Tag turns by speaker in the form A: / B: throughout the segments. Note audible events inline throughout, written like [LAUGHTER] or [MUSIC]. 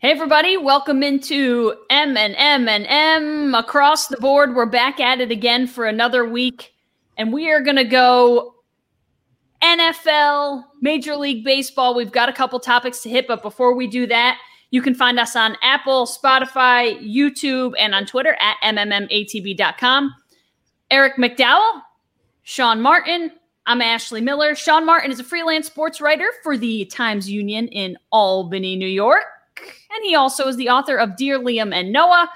A: Hey everybody, welcome into M and M and M across the board. We're back at it again for another week and we are going to go NFL, Major League Baseball. We've got a couple topics to hit, but before we do that, you can find us on Apple, Spotify, YouTube, and on Twitter at MMMATB.com. Eric McDowell, Sean Martin, I'm Ashley Miller. Sean Martin is a freelance sports writer for the Times Union in Albany, New York. And he also is the author of Dear Liam and Noah,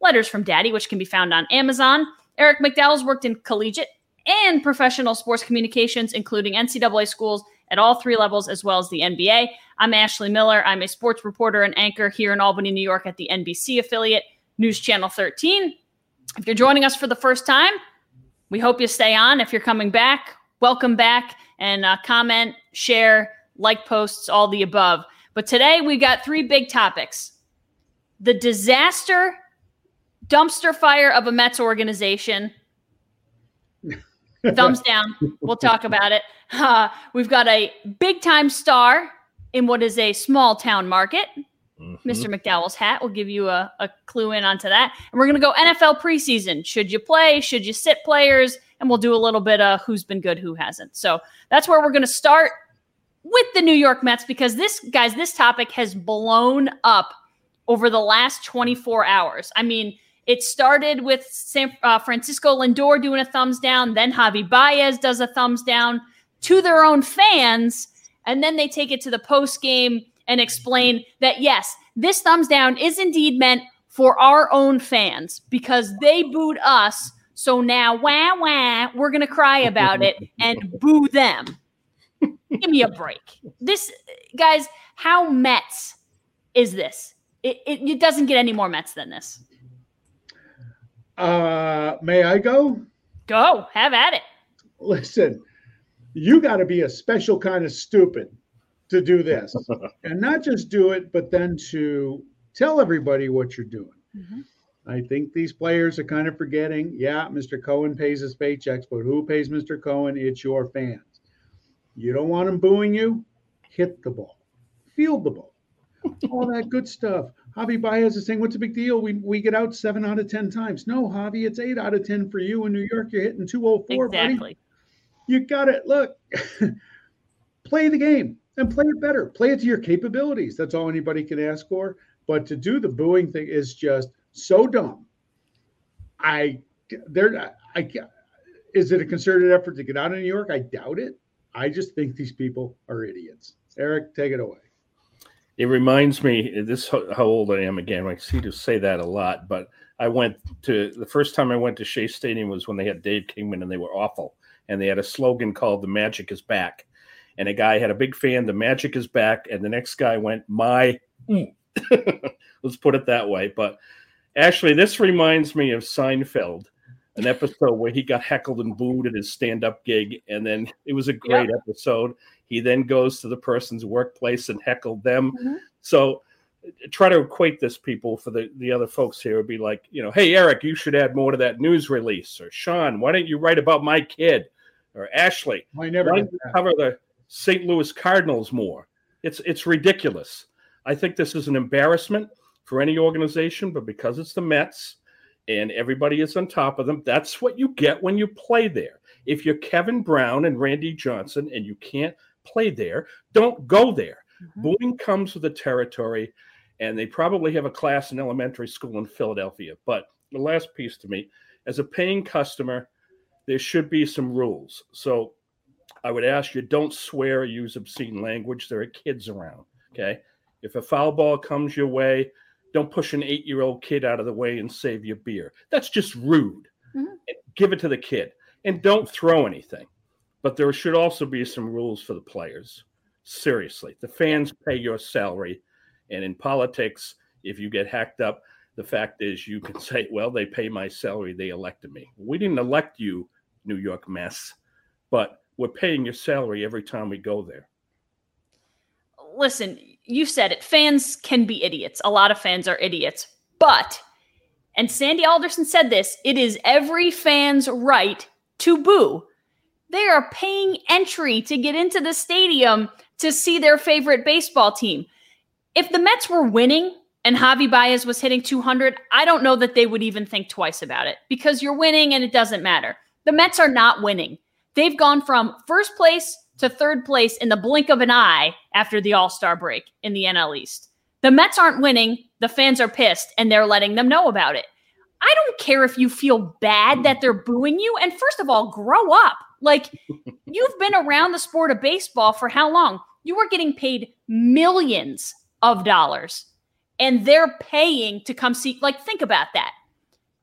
A: Letters from Daddy, which can be found on Amazon. Eric McDowell's worked in collegiate and professional sports communications, including NCAA schools at all three levels, as well as the NBA. I'm Ashley Miller. I'm a sports reporter and anchor here in Albany, New York at the NBC affiliate, News Channel 13. If you're joining us for the first time, we hope you stay on. If you're coming back, welcome back and uh, comment, share, like posts, all the above. But today we got three big topics the disaster dumpster fire of a Mets organization. [LAUGHS] Thumbs down. We'll talk about it. Uh, we've got a big time star in what is a small town market. Mm-hmm. Mr. McDowell's hat will give you a, a clue in onto that. And we're going to go NFL preseason. Should you play? Should you sit players? And we'll do a little bit of who's been good, who hasn't. So that's where we're going to start with the New York Mets because this, guys, this topic has blown up over the last 24 hours. I mean, it started with San, uh, Francisco Lindor doing a thumbs down, then Javi Baez does a thumbs down to their own fans, and then they take it to the post game and explain that yes, this thumbs down is indeed meant for our own fans because they booed us. So now, wah wah, we're gonna cry about it and boo them. Give me a break. This, guys, how Mets is this? It, it, it doesn't get any more Mets than this.
B: Uh, may I go?
A: Go. Have at it.
B: Listen, you got to be a special kind of stupid to do this, [LAUGHS] and not just do it, but then to tell everybody what you're doing. Mm-hmm. I think these players are kind of forgetting. Yeah, Mr. Cohen pays his paychecks, but who pays Mr. Cohen? It's your fans. You don't want them booing you? Hit the ball, field the ball, [LAUGHS] all that good stuff. Javi Baez is saying, "What's the big deal? We we get out seven out of ten times." No, Javi, it's eight out of ten for you in New York. You're hitting 204, Exactly. Buddy. You got it. Look, [LAUGHS] play the game and play it better. Play it to your capabilities. That's all anybody can ask for. But to do the booing thing is just so dumb. I there I is it a concerted effort to get out of New York? I doubt it. I just think these people are idiots. Eric, take it away.
C: It reminds me this how old I am again. I see to say that a lot, but I went to the first time I went to Shea Stadium was when they had Dave Kingman and they were awful. And they had a slogan called "The Magic is Back." And a guy had a big fan, "The Magic is back," and the next guy went, "My." [LAUGHS] Let's put it that way. But actually, this reminds me of Seinfeld an episode where he got heckled and booed at his stand-up gig, and then it was a great episode. He then goes to the person's workplace and heckled them. Mm-hmm. So try to equate this people for the, the other folks here would be like, you know, hey Eric, you should add more to that news release. Or Sean, why don't you write about my kid? Or Ashley,
B: I never
C: why don't you cover the St. Louis Cardinals more? It's it's ridiculous. I think this is an embarrassment for any organization, but because it's the Mets, and everybody is on top of them. That's what you get when you play there. If you're Kevin Brown and Randy Johnson and you can't play there, don't go there. Mm-hmm. Booing comes with the territory, and they probably have a class in elementary school in Philadelphia. But the last piece to me, as a paying customer, there should be some rules. So I would ask you don't swear or use obscene language. There are kids around. Okay. If a foul ball comes your way, don't push an eight year old kid out of the way and save your beer. That's just rude. Mm-hmm. Give it to the kid and don't throw anything. But there should also be some rules for the players. Seriously, the fans pay your salary. And in politics, if you get hacked up, the fact is you can [LAUGHS] say, well, they pay my salary. They elected me. We didn't elect you, New York mess, but we're paying your salary every time we go there.
A: Listen, you said it. Fans can be idiots. A lot of fans are idiots. But, and Sandy Alderson said this, it is every fan's right to boo. They are paying entry to get into the stadium to see their favorite baseball team. if the Mets were winning and Javi Baez was hitting 200, I don't know that they would even think twice about it because you're winning and it doesn't matter. The Mets are not winning. They've gone from first place to third place in the blink of an eye after the All Star break in the NL East. The Mets aren't winning. The fans are pissed and they're letting them know about it. I don't care if you feel bad that they're booing you. And first of all, grow up. Like, [LAUGHS] you've been around the sport of baseball for how long? You are getting paid millions of dollars and they're paying to come see. Like, think about that.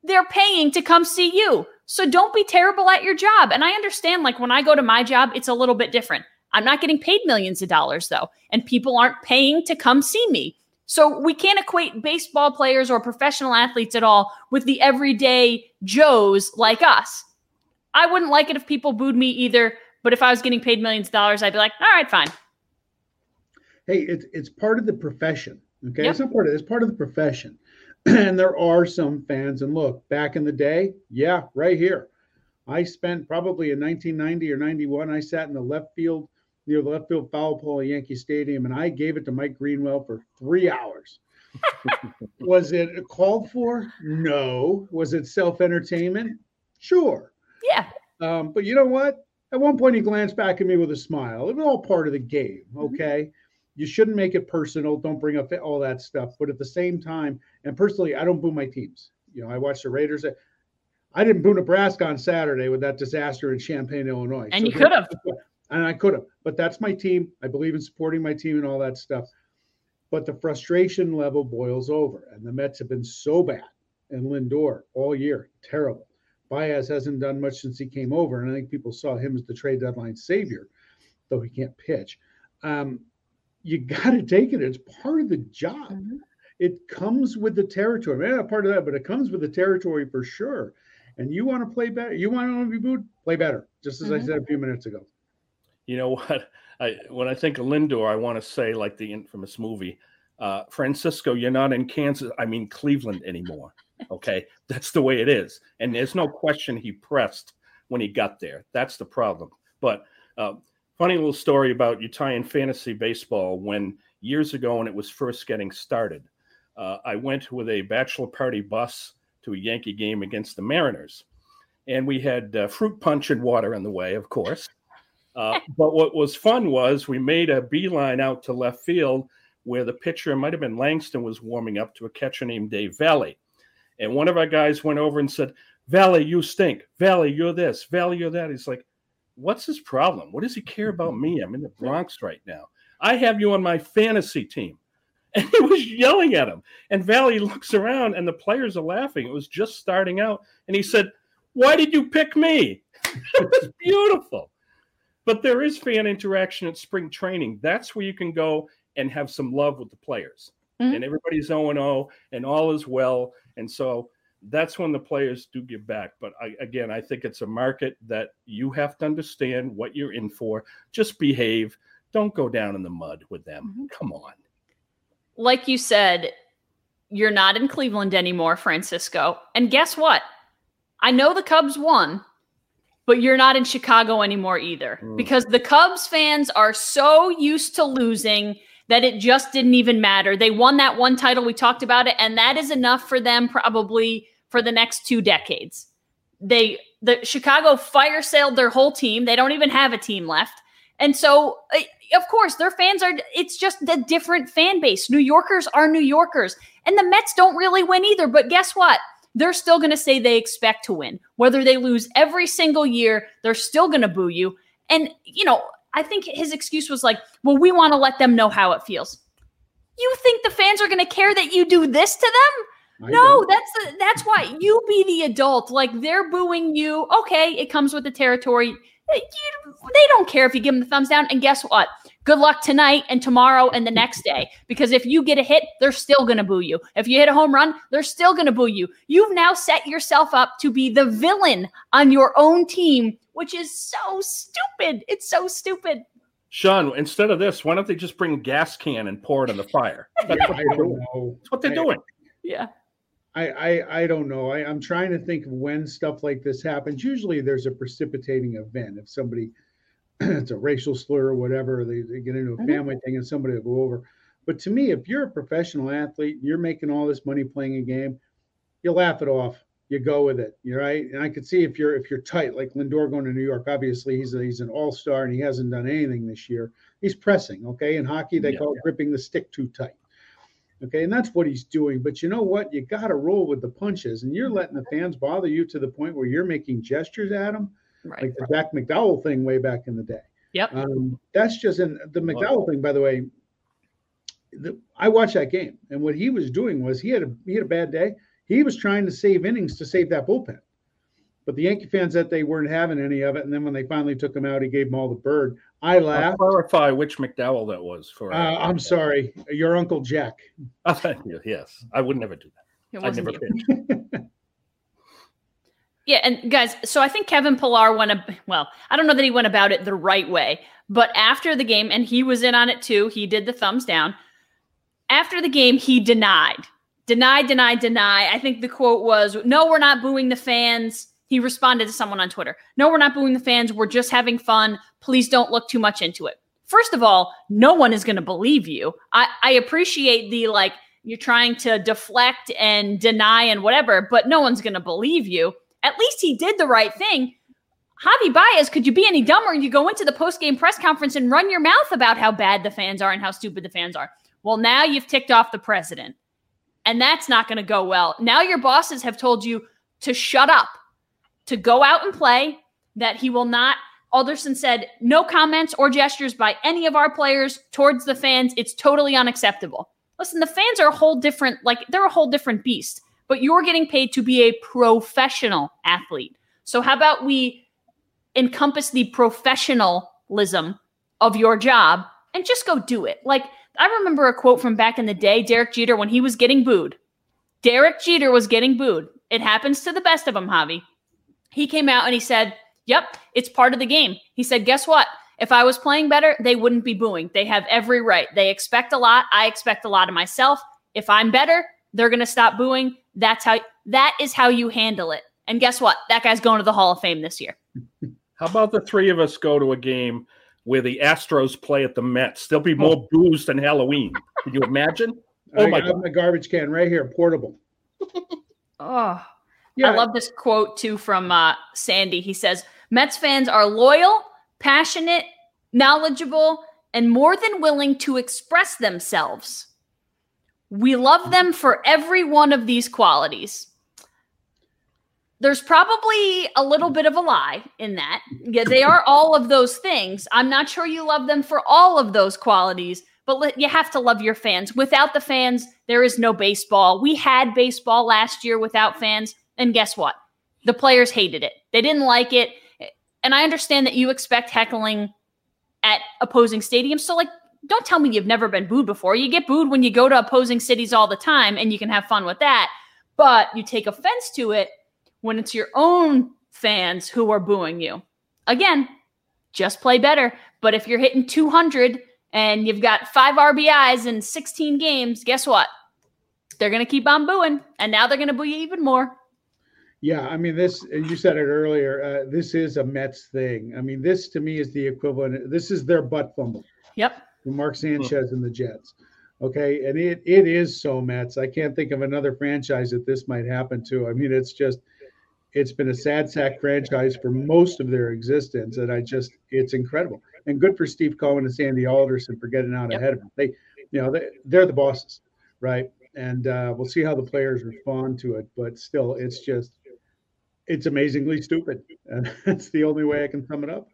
A: They're paying to come see you. So don't be terrible at your job. And I understand, like, when I go to my job, it's a little bit different. I'm not getting paid millions of dollars, though, and people aren't paying to come see me. So we can't equate baseball players or professional athletes at all with the everyday Joes like us. I wouldn't like it if people booed me either, but if I was getting paid millions of dollars, I'd be like, all right, fine.
B: Hey, it's it's part of the profession. Okay. Yep. It's not part of it, it's part of the profession. [CLEARS THROAT] and there are some fans. And look, back in the day, yeah, right here. I spent probably in 1990 or 91, I sat in the left field near the left field foul pole at Yankee Stadium, and I gave it to Mike Greenwell for three hours. [LAUGHS] was it called for? No. Was it self entertainment? Sure.
A: Yeah.
B: Um, but you know what? At one point, he glanced back at me with a smile. It was all part of the game. Mm-hmm. Okay. Mm-hmm. You shouldn't make it personal. Don't bring up all that stuff. But at the same time, and personally, I don't boo my teams. You know, I watch the Raiders. I didn't boo Nebraska on Saturday with that disaster in Champaign, Illinois.
A: And so you could have
B: and I could have, but that's my team. I believe in supporting my team and all that stuff. But the frustration level boils over, and the Mets have been so bad, and Lindor all year, terrible. Baez hasn't done much since he came over, and I think people saw him as the trade deadline savior, though he can't pitch. Um, you got to take it; it's part of the job. Mm-hmm. It comes with the territory. Yeah, part of that, but it comes with the territory for sure. And you want to play better. You want to be booed, play better. Just as mm-hmm. I said a few minutes ago
C: you know [LAUGHS] what? I when I think of Lindor, I want to say like the infamous movie, uh, Francisco, you're not in Kansas, I mean Cleveland anymore. Okay, [LAUGHS] that's the way it is, and there's no question he pressed when he got there. That's the problem. But uh, funny little story about Italian fantasy baseball when years ago when it was first getting started. Uh, I went with a bachelor party bus to a Yankee game against the Mariners, and we had uh, fruit punch and water on the way, of course. Uh, [LAUGHS] but what was fun was we made a beeline out to left field where the pitcher, might have been Langston, was warming up to a catcher named Dave Valle And one of our guys went over and said, Valle you stink. Valle you're this. Valle you're that. He's like, what's his problem? What does he care about me? I'm in the Bronx right now. I have you on my fantasy team. [LAUGHS] And he was yelling at him. And Valle looks around and the players are laughing. It was just starting out. And he said, Why did you pick me? [LAUGHS] it was beautiful. But there is fan interaction at spring training. That's where you can go and have some love with the players. Mm-hmm. And everybody's 0 0 and all is well. And so that's when the players do give back. But I, again, I think it's a market that you have to understand what you're in for. Just behave. Don't go down in the mud with them. Mm-hmm. Come on.
A: Like you said, you're not in Cleveland anymore, Francisco. And guess what? I know the Cubs won, but you're not in Chicago anymore either mm. because the Cubs fans are so used to losing that it just didn't even matter. They won that one title. We talked about it, and that is enough for them probably for the next two decades. They the Chicago fire sailed their whole team. They don't even have a team left. And so, of course, their fans are, it's just a different fan base. New Yorkers are New Yorkers. And the Mets don't really win either. But guess what? they're still going to say they expect to win. Whether they lose every single year, they're still going to boo you. And, you know, I think his excuse was like, well, we want to let them know how it feels. You think the fans are going to care that you do this to them? I no, don't. that's the, that's why you be the adult. Like they're booing you. Okay, it comes with the territory. Eh, you, they don't care if you give them the thumbs down. And guess what? Good luck tonight and tomorrow and the next day. Because if you get a hit, they're still going to boo you. If you hit a home run, they're still going to boo you. You've now set yourself up to be the villain on your own team, which is so stupid. It's so stupid.
C: Sean, instead of this, why don't they just bring a gas can and pour it on the fire? [LAUGHS] That's what they're doing. That's what they're doing.
A: Yeah.
B: I, I, I don't know. I, I'm trying to think of when stuff like this happens. Usually there's a precipitating event. If somebody, [CLEARS THROAT] it's a racial slur or whatever, they, they get into a mm-hmm. family thing and somebody will go over. But to me, if you're a professional athlete, you're making all this money playing a game, you laugh it off. You go with it. You're right. And I could see if you're if you're tight, like Lindor going to New York. Obviously, he's a, he's an all star and he hasn't done anything this year. He's pressing. Okay, in hockey they yeah, call it gripping the stick too tight. Okay, and that's what he's doing. But you know what? You got to roll with the punches, and you're letting the fans bother you to the point where you're making gestures at them, right. like the Jack McDowell thing way back in the day.
A: Yep.
B: Um, that's just in the McDowell thing, by the way. The, I watched that game, and what he was doing was he had a he had a bad day. He was trying to save innings to save that bullpen. But the Yankee fans that they weren't having any of it, and then when they finally took him out, he gave them all the bird. I laughed.
C: I'll clarify which McDowell that was for.
B: Uh, I'm sorry, your uncle Jack. [LAUGHS]
C: yes, I would never do that. I never [LAUGHS]
A: Yeah, and guys, so I think Kevin Pillar went a well, I don't know that he went about it the right way, but after the game, and he was in on it too, he did the thumbs down. After the game, he denied, denied, denied, deny. I think the quote was, "No, we're not booing the fans." He responded to someone on Twitter, "No, we're not booing the fans. We're just having fun. Please don't look too much into it." First of all, no one is going to believe you. I, I appreciate the like you're trying to deflect and deny and whatever, but no one's going to believe you at least he did the right thing. Javi Baez, could you be any dumber? You go into the post game press conference and run your mouth about how bad the fans are and how stupid the fans are. Well, now you've ticked off the president, and that's not going to go well. Now your bosses have told you to shut up, to go out and play, that he will not. Alderson said, no comments or gestures by any of our players towards the fans. It's totally unacceptable. Listen, the fans are a whole different, like, they're a whole different beast but you're getting paid to be a professional athlete. So, how about we encompass the professionalism of your job and just go do it? Like, I remember a quote from back in the day, Derek Jeter, when he was getting booed. Derek Jeter was getting booed. It happens to the best of them, Javi. He came out and he said, Yep, it's part of the game. He said, Guess what? If I was playing better, they wouldn't be booing. They have every right. They expect a lot. I expect a lot of myself. If I'm better, they're going to stop booing. That's how that is how you handle it. And guess what? That guy's going to the Hall of Fame this year. [LAUGHS]
C: How about the three of us go to a game where the Astros play at the Mets? There'll be more oh. booze than Halloween. Can you imagine? [LAUGHS]
B: Oh I my god! My garbage can right here, portable. [LAUGHS]
A: oh, yeah. I love this quote too from uh, Sandy. He says, "Mets fans are loyal, passionate, knowledgeable, and more than willing to express themselves." We love them for every one of these qualities. There's probably a little bit of a lie in that. Yeah, they are all of those things. I'm not sure you love them for all of those qualities, but you have to love your fans. Without the fans, there is no baseball. We had baseball last year without fans, and guess what? The players hated it. They didn't like it. And I understand that you expect heckling at opposing stadiums. So, like, don't tell me you've never been booed before. You get booed when you go to opposing cities all the time and you can have fun with that. But you take offense to it when it's your own fans who are booing you. Again, just play better. But if you're hitting 200 and you've got five RBIs in 16 games, guess what? They're going to keep on booing. And now they're going to boo you even more.
B: Yeah, I mean, this, you said it earlier, uh, this is a Mets thing. I mean, this to me is the equivalent. This is their butt fumble.
A: Yep.
B: Mark Sanchez and the Jets. Okay, and it it is so Mets. I can't think of another franchise that this might happen to. I mean, it's just it's been a sad sack franchise for most of their existence, and I just it's incredible. And good for Steve Cohen and Sandy Alderson for getting out yep. ahead of them. They, you know, they they're the bosses, right? And uh, we'll see how the players respond to it. But still, it's just it's amazingly stupid, and [LAUGHS] that's the only way I can sum it up.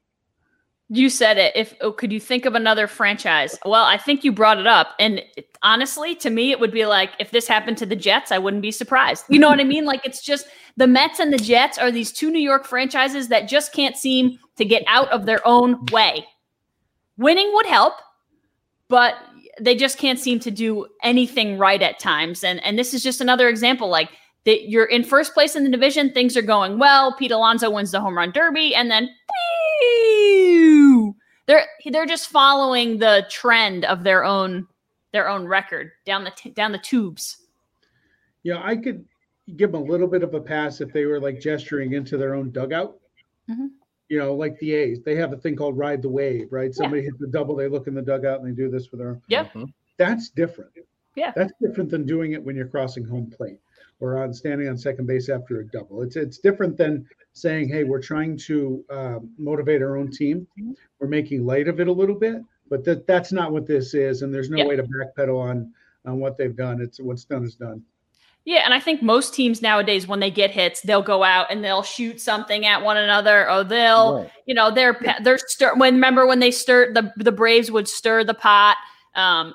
A: You said it. If oh, could you think of another franchise? Well, I think you brought it up, and honestly, to me, it would be like if this happened to the Jets, I wouldn't be surprised. You know what I mean? Like it's just the Mets and the Jets are these two New York franchises that just can't seem to get out of their own way. Winning would help, but they just can't seem to do anything right at times. And and this is just another example. Like that, you're in first place in the division, things are going well. Pete Alonso wins the home run derby, and then. They're they're just following the trend of their own their own record down the t- down the tubes.
B: Yeah, I could give them a little bit of a pass if they were like gesturing into their own dugout. Mm-hmm. You know, like the A's, they have a thing called ride the wave, right? Somebody yeah. hits the double, they look in the dugout and they do this with their.
A: Yep. Mm-hmm.
B: that's different.
A: Yeah.
B: That's different than doing it when you're crossing home plate or on standing on second base after a double. It's it's different than saying, "Hey, we're trying to uh, motivate our own team. We're making light of it a little bit, but that that's not what this is, and there's no
A: Yeah.
B: way to backpedal on on what they've done. It's what's done is done.
A: Yeah, and I think most teams nowadays, when they get hits, they'll go out and they'll shoot something at one another, or they'll,
C: Right.
A: you know, they're they're stir. When remember when they stirred the the Braves would stir the pot. Um,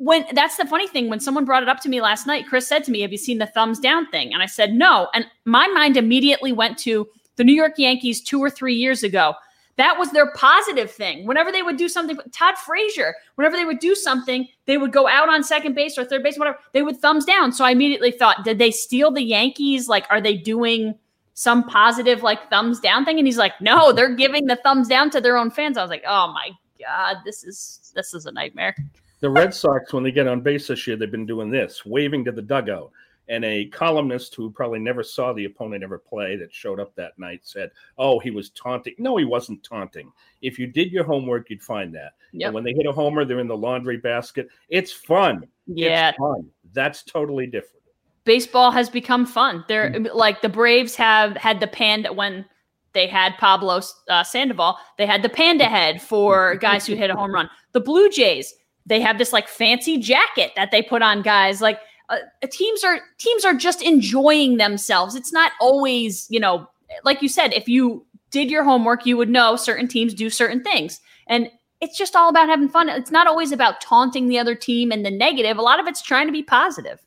A: when that's the funny thing. When someone brought it up to me last night, Chris said to me, "Have you seen the thumbs down thing?" And I said, "No." And my mind immediately went to the New York Yankees two or three years ago. That was their positive thing. Whenever they would do something, Todd Frazier, whenever they would do something, they would go out on second base or third base, whatever. They would thumbs down. So I immediately thought, did they steal the Yankees? Like, are they doing some positive like thumbs down thing? And he's like, no, they're giving the thumbs down to their own fans. I was like, oh my god, this is this is a nightmare.
C: The Red Sox, when they get on base this year, they've been doing this, waving to the dugout. And a columnist who probably never saw the opponent ever play that showed up that night said, Oh, he was taunting. No, he wasn't taunting. If you did your homework, you'd find that.
A: Yep.
C: And when they hit a homer, they're in the laundry basket. It's fun.
A: Yeah,
C: It's fun. That's totally different.
A: baseball has become fun. They're like the Braves have had the panda when they had Pablo uh, Sandoval. They had the panda head for guys who hit a home run. The Blue Jays they have this like fancy jacket that they put on guys. Like uh, teams are teams are just enjoying themselves. It's not always you know like you said if you did your homework you would know certain teams do certain things and it's just all about having fun. It's not always about taunting the other team and the negative. A lot of it's trying to be positive.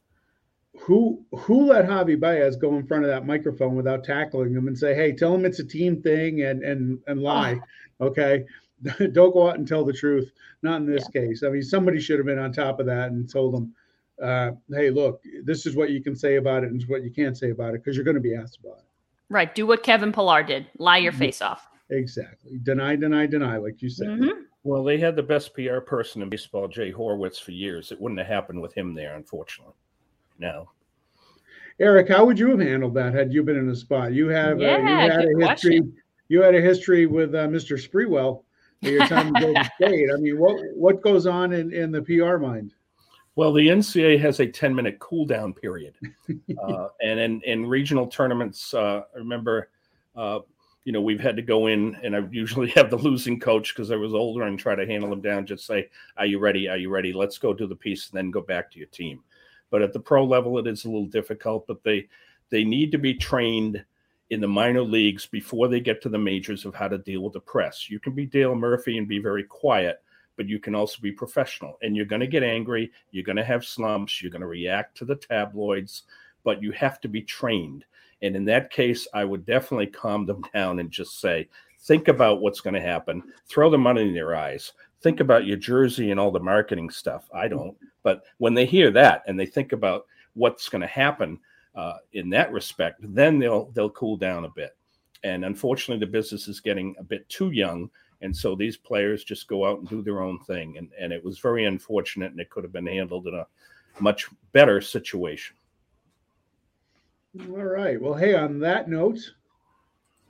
B: Who who let Javi Baez go in front of that microphone without tackling him and say, "Hey, tell him it's a team thing and and and lie." Okay, [LAUGHS] don't go out and tell the truth. Not in this case. I mean, somebody should have been on top of that and told them, uh, "Hey, look, this is what you can say about it, and this what you can't say about it, because you're going to be asked about it."
A: Right. Do what Kevin Pillar did. Lie your face off.
B: Exactly. Deny, deny, deny, like you said.
A: Mhm.
C: Well, they had the best PR person in baseball, Jay Horwitz, for years. It wouldn't have happened with him there, unfortunately. No.
B: Eric, how would you have handled that had you been in the spot? You have uh, you had a history.
A: question.
B: You had a history with uh, Mr. Sprewell at your time in Golden State. I mean, what what goes on in, in the PR mind?
C: Well, the NCAA has a 10 minute cool down period. uh, [LAUGHS] and in, in regional tournaments, uh, I remember, uh, you know, we've had to go in and I usually [LAUGHS] have the losing coach because I was older and try to handle them down. Just say, Are you ready? Are you ready? Let's go do the piece and then go back to your team. But at the pro level, it is a little difficult, but they, they need to be trained in the minor leagues before they get to the majors of how to deal with the press. You can be Dale Murphy and be very quiet, but you can also be professional. And you're going to get angry. You're going to have slumps. You're going to react to the tabloids, but you have to be trained. And in that case, I would definitely calm them [LAUGHS] down and just say, think about what's going to happen. Throw the money in their eyes. Think about your jersey and all the marketing stuff. I don't. But when they hear that and they think about what's going to happen uh, in that respect, then they'll they'll cool down a bit. And unfortunately, the business is getting a bit too young and so these players just go out and do their own thing. And, and it was very unfortunate, and it could have been handled in a much better situation.
B: All right. Well, hey, on that note,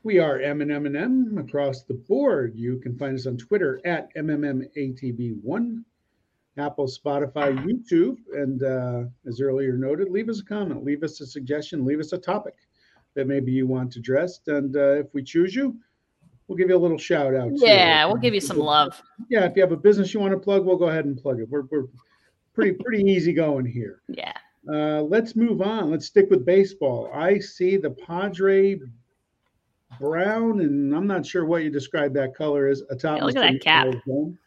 B: we are M and M and M across the board. You can find us on Twitter at MMMATB1, Apple, Spotify, YouTube, and uh, as earlier noted, leave us a comment, leave us a suggestion, leave us a topic that maybe you want addressed, and uh, if we choose you, we'll give you a little shout out.
A: Yeah, we'll give you some love.
B: Yeah, if you have a business you want to plug, we'll go ahead and plug it. We're we're pretty pretty easy going here.
A: Yeah.
B: Uh, let's move on. Let's stick with baseball. I see the Padre brown, and I'm not sure what you describe that color as. Atop
A: Yeah, look at that cap.
B: Dome.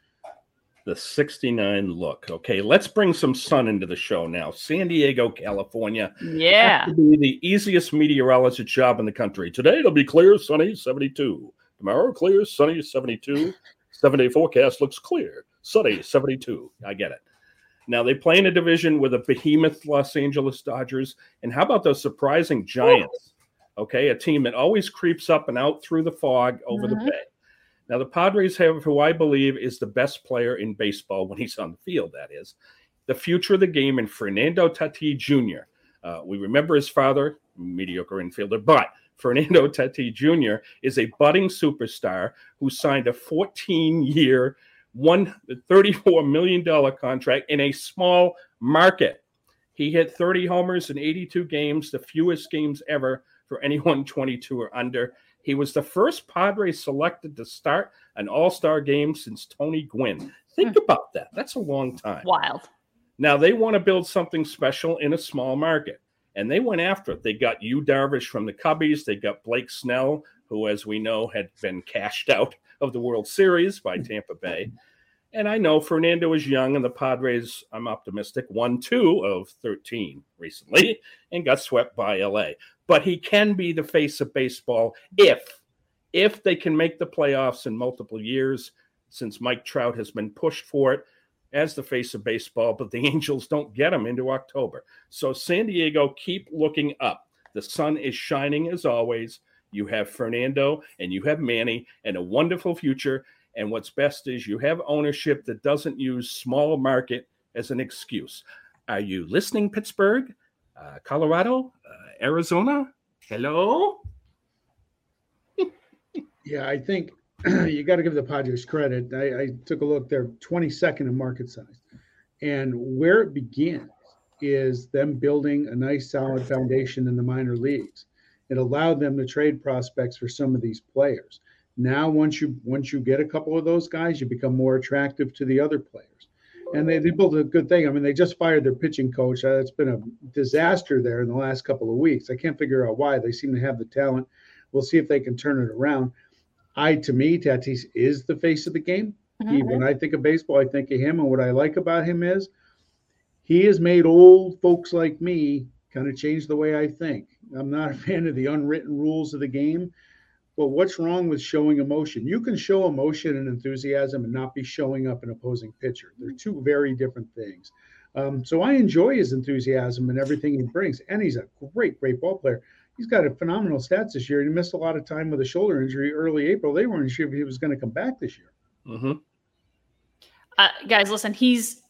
C: The 69 look. Okay, let's bring some sun into the show now. San Diego, California.
A: Yeah.
C: Be the easiest meteorologist job in the country. Today it'll be clear, sunny, 72. Tomorrow, clear, sunny, 72. Seven day forecast looks clear, sunny, 72. I get it. Now they play in a division with a behemoth Los Angeles Dodgers. And how about those surprising Giants? Okay, a team that always creeps up and out through the fog over the
A: Mhm.
C: bay. Now the Padres have who I believe is the best player in baseball when he's on the field. That is the future of the game in Fernando Tatis Jr. Uh, we remember his father, mediocre infielder, but Fernando [LAUGHS] Tatis Jr. is a budding superstar who signed a 14 year, one $34 million contract in a small market. He hit 30 homers in 82 games, the fewest games ever for anyone [LAUGHS] 22 or under. He was the first Padre selected to start an All Star game since Tony Gwynn. Think hmm. about that. That's a long time.
A: Wild.
C: Now they want to build something special in a small market, and they went after it. They got Yu Darvish from the Cubbies. They got Blake Snell, who, as we know, had been cashed out of the World Series by Tampa Bay. And I know Fernando is young, and the Padres, I'm optimistic, won two of 13 recently and got swept by LA. But he can be the face of baseball if, if they can make the playoffs in multiple years, since Mike Trout has been pushed for it as the face of baseball, but the [LAUGHS] Angels don't get him into October. So San Diego, keep looking up. The sun is shining as always. You have Fernando and you have Manny and a wonderful future. And what's best is you have ownership that doesn't use small market as an excuse. Are you listening, Pittsburgh, uh, Colorado, uh, Arizona? Hello? [LAUGHS]
B: yeah, I think [CLEARS THROAT] you got to give the Padres credit. I, I, took a look; they're 22nd in market size, and where it begins is them building a nice, solid foundation in the minor leagues. It allowed them to trade prospects for some of these players. Now, once you once you get a couple of those guys, you become more attractive to the other players. And they, they built a good thing. I mean, they just fired their pitching coach. Uh, it's been a disaster there in the last couple of weeks. I can't figure out why. They seem to have the talent. We'll see if they can turn it around. I, to me, Tatis is the face of the game. Mm-hmm. He, when I think of baseball, I think of him. And what I like about him is he has made old folks like me kind of change the way I think. I'm not a fan of the unwritten rules of the game. But what's wrong with showing emotion? You can show emotion and enthusiasm and not be showing up an opposing pitcher. They're two very different things. Um, so I enjoy his enthusiasm and everything he brings. And he's a great, great ball player. He's got a phenomenal stats this year. He missed a lot of time with a shoulder injury early April. They weren't sure if he was going to come back this year.
C: Mm-hmm.
A: Uh, guys, listen, he's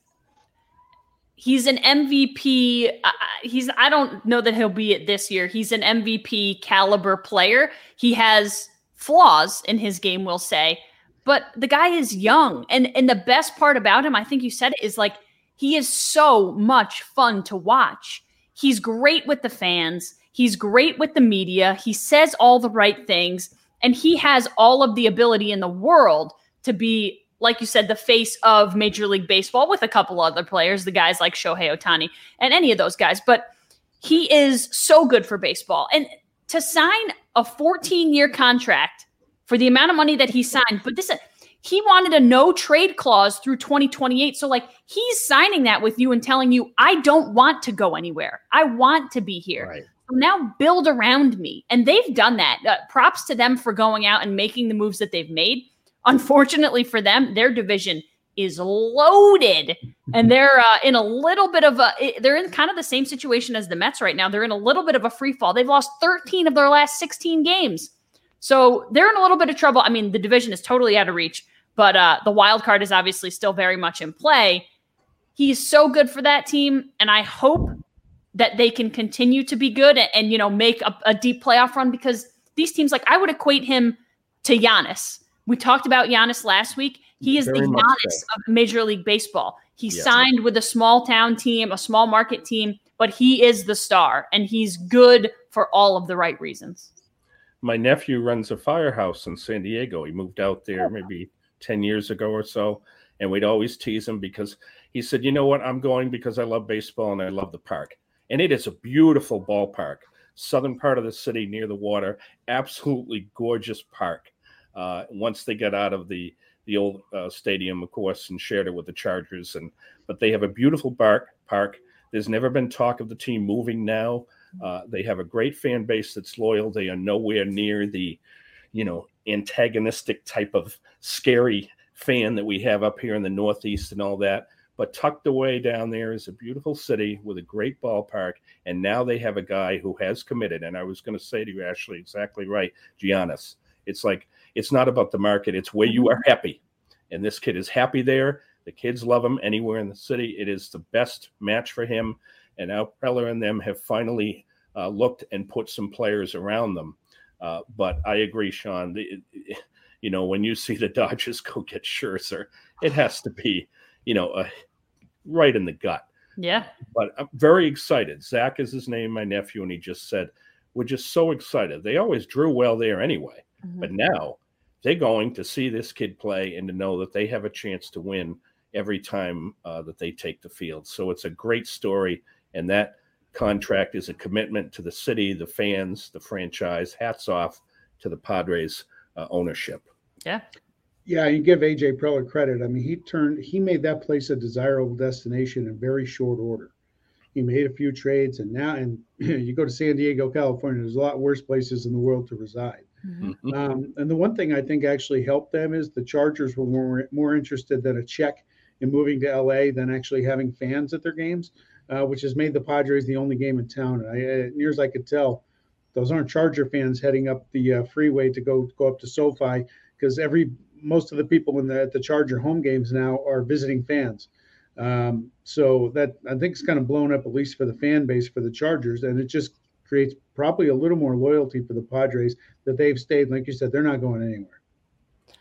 A: he's an MVP. Uh, he's I don't know that he'll be it this year. He's an MVP caliber player. He has flaws in his game, we'll say, but the guy is young. And and the best part about him, I think you said it, is like he is so much fun to watch. He's great with the fans. He's great with the media. He says all the right things and he has all of the ability in the world to be like you said, the face of Major League Baseball with a couple other players, the guys like Shohei Ohtani and any of those guys. But he is so good for baseball. And to sign a 14 year contract for the amount of money that he signed, but this he wanted a no trade clause through 2028. So, like, he's signing that with you and telling you, I don't want to go anywhere. I want to be here. Right. So now build around me. And they've done that. Uh, props to them for going out and making the moves that they've made. Unfortunately for them, their division is loaded and they're uh, in a little bit of a they're in kind of the same situation as the Mets right now. They're in a little bit of a free fall. They've lost 13 of their last 16 games. So they're in a little bit of trouble. I mean, the division is totally out of reach, but uh, the wild card is obviously still very much in play. He's so good for that team, and I hope that they can continue to be good and, and you know make a, a deep playoff run because these teams, like I would equate him to Giannis we talked about Giannis last week. He is Very the Giannis so. of Major League Baseball. He yes. signed with a small town team, a small market team, but he is the star and he's good for all of the right reasons.
C: My nephew runs a firehouse in San Diego. He moved out there oh, maybe 10 years ago or so. And we'd always tease him because he said, You know what? I'm going because I love baseball and I love the park. And it is a beautiful ballpark, southern part of the city near the water, absolutely gorgeous park uh, once they get out of the the old uh, stadium, of course, and shared it with the Chargers. And but they have a beautiful park. Park. There's never been talk of the team moving now. Uh, they have a great fan base that's loyal. They are nowhere near the, you know, antagonistic type of scary fan that we have up here in the Northeast and all that. But tucked away down there is a beautiful city with a great ballpark. And now they have a guy who has committed. And I was going to say to you, Ashley, exactly right, Giannis. It's like it's not about the market, it's where you are happy. And this kid is happy there. The kids love him anywhere in the city. It is the best match for him. And AJ Preller and them have finally uh, looked and put some players around them. Uh, but I agree, Sean. The, you know, when you see the Dodgers go get Scherzer, it has to be, you know, uh, right in the gut.
A: Yeah.
C: But I'm very excited. Zach is his name, my nephew, and he just said, We're just so excited. They always drew well there anyway. Mm-hmm. But now they're going to see this kid play and to know that they have a chance to win every time uh, that they take the field. So it's a great story. And that contract is a commitment to the city, the fans, the franchise. Hats off to the Padres uh, ownership.
A: Yeah.
B: Yeah, you give AJ Preller credit. I mean, he turned he made that place a desirable destination in very short order. He made a few trades, and now and [CLEARS THROAT] you go to San Diego, California. There's a lot worse places in the world to reside. Mm-hmm. Um, and the one thing I think actually helped them is the Chargers were more more interested than a check in moving to LA than actually having fans at their games, uh, which has made the Padres the only game in town. And I, near as I could tell, those aren't Charger fans heading up the uh, freeway to go go up to SoFi because every most of the people in the at the Charger home games now are visiting fans. Um, so that I think it's kind of blown up at least for the fan base for the Chargers, and it just creates probably a little more loyalty for the Padres that they've stayed. Like you said, they're not going anywhere.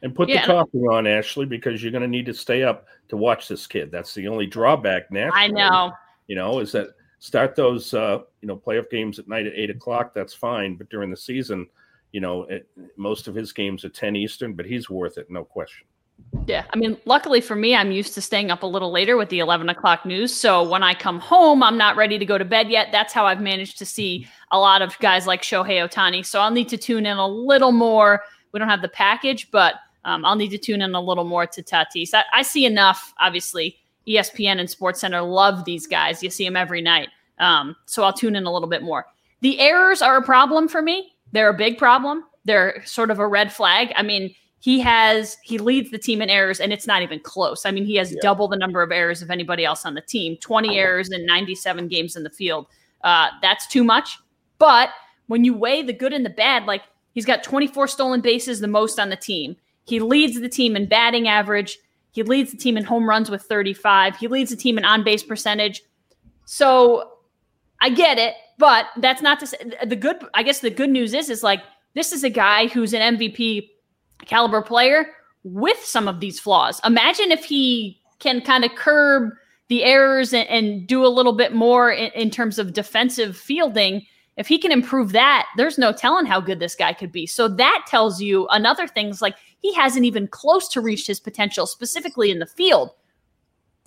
C: And put yeah. the coffee on, Ashley, because you're going to need to stay up to watch this kid. That's the only drawback now.
A: I know.
C: You know, is that start those uh, you know playoff games at night at eight o'clock. That's fine, but during the season, you know, it, most of his games are ten Eastern, but he's worth it, no question.
A: Yeah, I mean, luckily for me, I'm used to staying up a little later with the 11 o'clock news. So when I come home, I'm not ready to go to bed yet. That's how I've managed to see a lot of guys like Shohei Ohtani. So I'll need to tune in a little more. We don't have the package, but um, I'll need to tune in a little more to Tatis. I, I see enough, obviously. ESPN and SportsCenter love these guys. You see them every night. Um, so I'll tune in a little bit more. The errors are a problem for me. They're a big problem. They're sort of a red flag. I mean, he has he leads the team in errors and it's not even close. I mean, he has yeah. double the number of errors of anybody else on the team. 20 errors in 97 games in the field. Uh, that's too much. But when you weigh the good and the bad, like he's got 24 stolen bases, the most on the team. He leads the team in batting average. He leads the team in home runs with 35. He leads the team in on base percentage. So I get it, but that's not to say the good. I guess the good news is, is like this is a guy who's an MVP caliber player with some of these flaws. Imagine if he can kind of curb the errors and, and do a little bit more in, in terms of defensive fielding if he can improve that, there's no telling how good this guy could be. So that tells you another things like he hasn't even close to reached his potential, specifically in the field,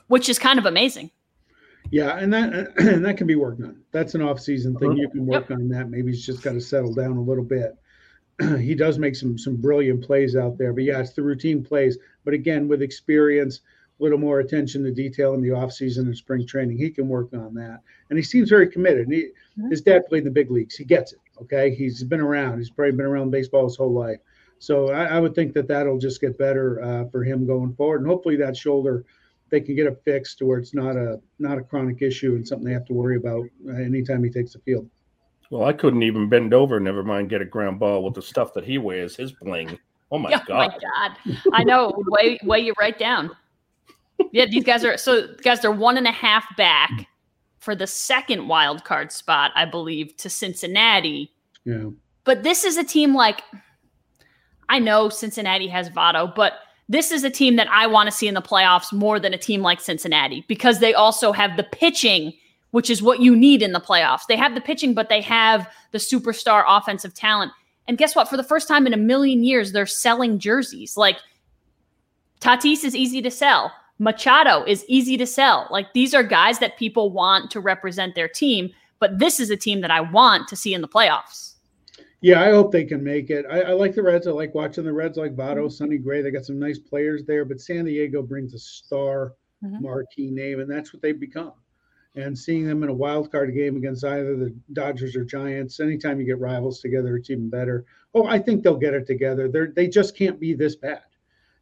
A: which is kind of amazing.
B: Yeah, and that [CLEARS THROAT] and that can be worked on. That's an off-season thing. Uh-huh. You can work yep. on that. Maybe he's just got to settle down a little bit. [CLEARS THROAT] he does make some some brilliant plays out there, but yeah, it's the routine plays. But again, with experience, a little more attention to detail in the offseason and spring training. He can work on that. And he seems very committed. And he, mm-hmm. His dad played in the big leagues. He gets it. Okay. He's been around. He's probably been around baseball his whole life. So I, I would think that that'll just get better uh, for him going forward. And hopefully that shoulder, they can get it fixed to where it's not a not a chronic issue and something they have to worry about uh, anytime he takes the field.
C: Well, I couldn't even bend over, never mind get a ground ball with the stuff that he wears, his bling. Oh my [LAUGHS] oh god!
A: My god! I know. Weigh weigh you right down yeah, these guys are so guys. They're one and a half back for the second wild card spot, I believe, to Cincinnati.
B: Yeah.
A: But this is a team like I know Cincinnati has Votto, but this is a team that I want to see in the playoffs more than a team like Cincinnati because they also have the pitching, which is what you need in the playoffs. They have the pitching, but they have the superstar offensive talent. And guess what? For the first time in a million years, they're selling jerseys. Like Tatis is easy to sell. Machado is easy to sell. Like these are guys that people want to represent their team, but this is a team that I want to see in the playoffs.
B: Yeah, I hope they can make it. I, I like the Reds. I like watching the Reds, like Votto, mm-hmm. Sonny Gray. They got some nice players there, but San Diego brings a star mm-hmm. marquee name, and that's what they've become. And seeing them in a wild card game against either the Dodgers or Giants, anytime you get rivals together, it's even better. Oh, I think they'll get it together. They're, they just can't be this bad.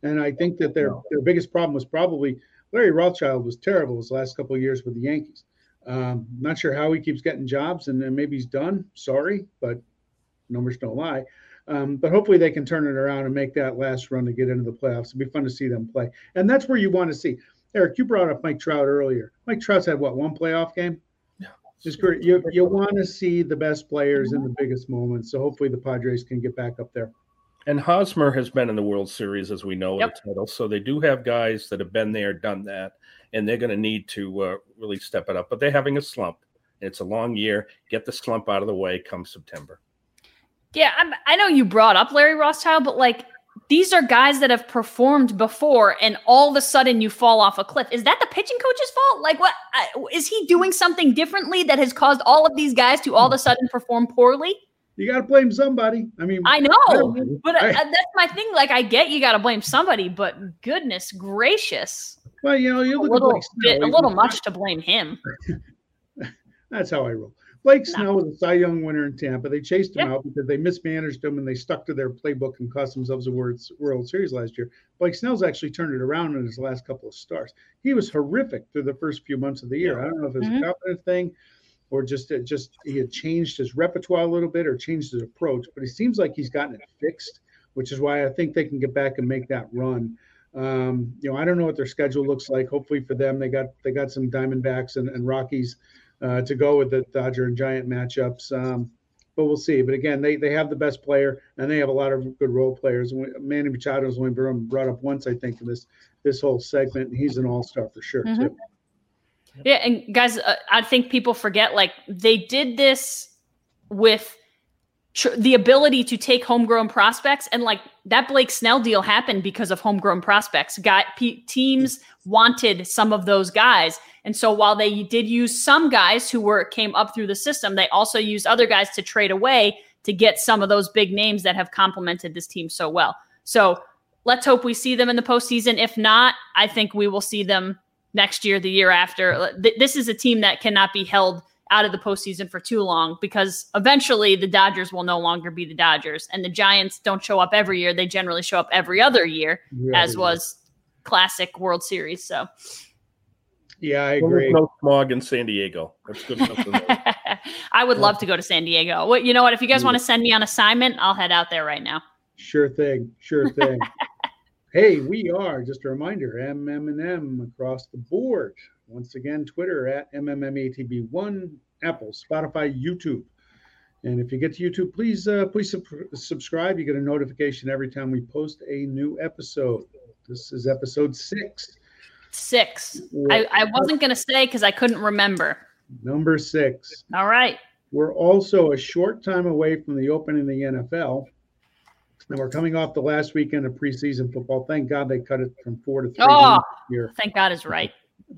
B: And I think that their their biggest problem was probably Larry Rothschild was terrible his last couple of years with the Yankees. Um, not sure how he keeps getting jobs, and then maybe he's done. Sorry, but numbers don't lie. Um, but hopefully they can turn it around and make that last run to get into the playoffs. It'd be fun to see them play, and that's where you want to see. Eric, you brought up Mike Trout earlier. Mike Trout's had what one playoff game? Yeah, it's great. You you want to see the best players in the biggest moments. So hopefully the Padres can get back up there.
C: And Hosmer has been in the World Series, as we know, yep. the title. So they do have guys that have been there, done that, and they're going to need to uh, really step it up. But they're having a slump. It's a long year. Get the slump out of the way come September.
A: Yeah, I'm, i know you brought up Larry Rothschild, but like these are guys that have performed before, and all of a sudden you fall off a cliff. Is that the pitching coach's fault? Like, what is he doing something differently that has caused all of these guys to all of a sudden perform poorly?
B: You got to blame somebody. I mean,
A: I know, but I, that's my thing. Like, I get you got to blame somebody, but goodness gracious.
B: Well, you know, you look
A: a little, bit, a little much to blame him. [LAUGHS]
B: That's how I roll. Blake Snell was a Cy Young winner in Tampa. They chased him yep. out because they mismanaged him and they stuck to their playbook and cost themselves a World Series last year. Blake Snell's actually turned it around in his last couple of starts. He was horrific through the first few months of the year. I don't know if it's mm-hmm. a confidence thing or just just he had changed his repertoire a little bit or changed his approach, but it seems like he's gotten it fixed, which is why I think they can get back and make that run. Um, you know, I don't know what their schedule looks like. Hopefully for them, they got they got some Diamondbacks and, and Rockies uh, to go with the Dodger and Giant matchups. Um, but we'll see. But again, they they have the best player and they have a lot of good role players. Manny Machado has only been brought up once, I think, in this this whole segment. He's an all star for sure mm-hmm. too.
A: Yeah, and guys, uh, I think people forget like they did this with tr- the ability to take homegrown prospects, and like that Blake Snell deal happened because of homegrown prospects. Got teams wanted some of those guys, and so while they did use some guys who were came up through the system, they also used other guys to trade away to get some of those big names that have complemented this team so well. So let's hope we see them in the postseason. If not, I think we will see them next year, the year after. This is a team that cannot be held out of the postseason for too long because eventually the Dodgers will no longer be the Dodgers. And the Giants don't show up every year. They generally show up every other year, yeah, as was classic World Series. So
B: yeah, I agree.
C: No smog in San Diego. That's good [LAUGHS]
A: I would love to go to San Diego. What you know what? If you guys want to send me on assignment, I'll head out there right now.
B: Sure thing. Sure thing. [LAUGHS] Hey, we are just a reminder, MMM across the board. Once again, Twitter at MMMATB1, Apple, Spotify, YouTube. And if you get to YouTube, please uh, please sub- subscribe. You get a notification every time we post a new episode. This is episode six.
A: Six. I, I wasn't going to say because I couldn't remember.
B: Number six.
A: All right.
B: We're also a short time away from the opening of the NFL. And we're coming off the last weekend of preseason football. Thank God they cut it from four to three
A: oh, here. Thank God is right.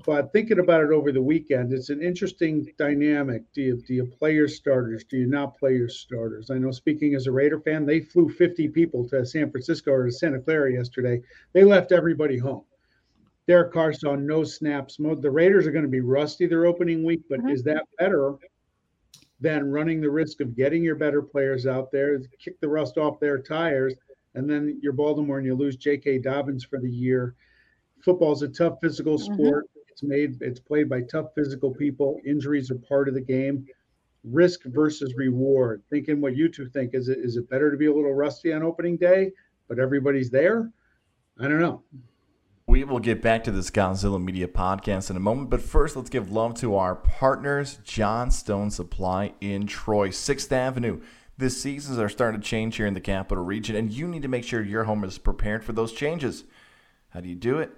B: But thinking about it over the weekend, it's an interesting dynamic. Do you do you play your starters? Do you not play your starters? I know speaking as a Raider fan, they flew 50 people to San Francisco or to Santa Clara yesterday. They left everybody home. Derek Carr saw no snaps. The Raiders are going to be rusty their opening week, but mm-hmm. is that better than running the risk of getting your better players out there, kick the rust off their tires, and then you're Baltimore and you lose J.K. Dobbins for the year. Football's a tough physical mm-hmm. sport. Mm-hmm. It's made it's played by tough physical people. Injuries are part of the game. Risk versus reward. Thinking what you two think is it is it better to be a little rusty on opening day, but everybody's there? I don't know.
D: We will get back to this Godzilla Media podcast in a moment, but first, let's give love to our partners, Johnstone Supply in Troy, 6th Avenue. The seasons are starting to change here in the capital region, and you need to make sure your home is prepared for those changes. How do you do it?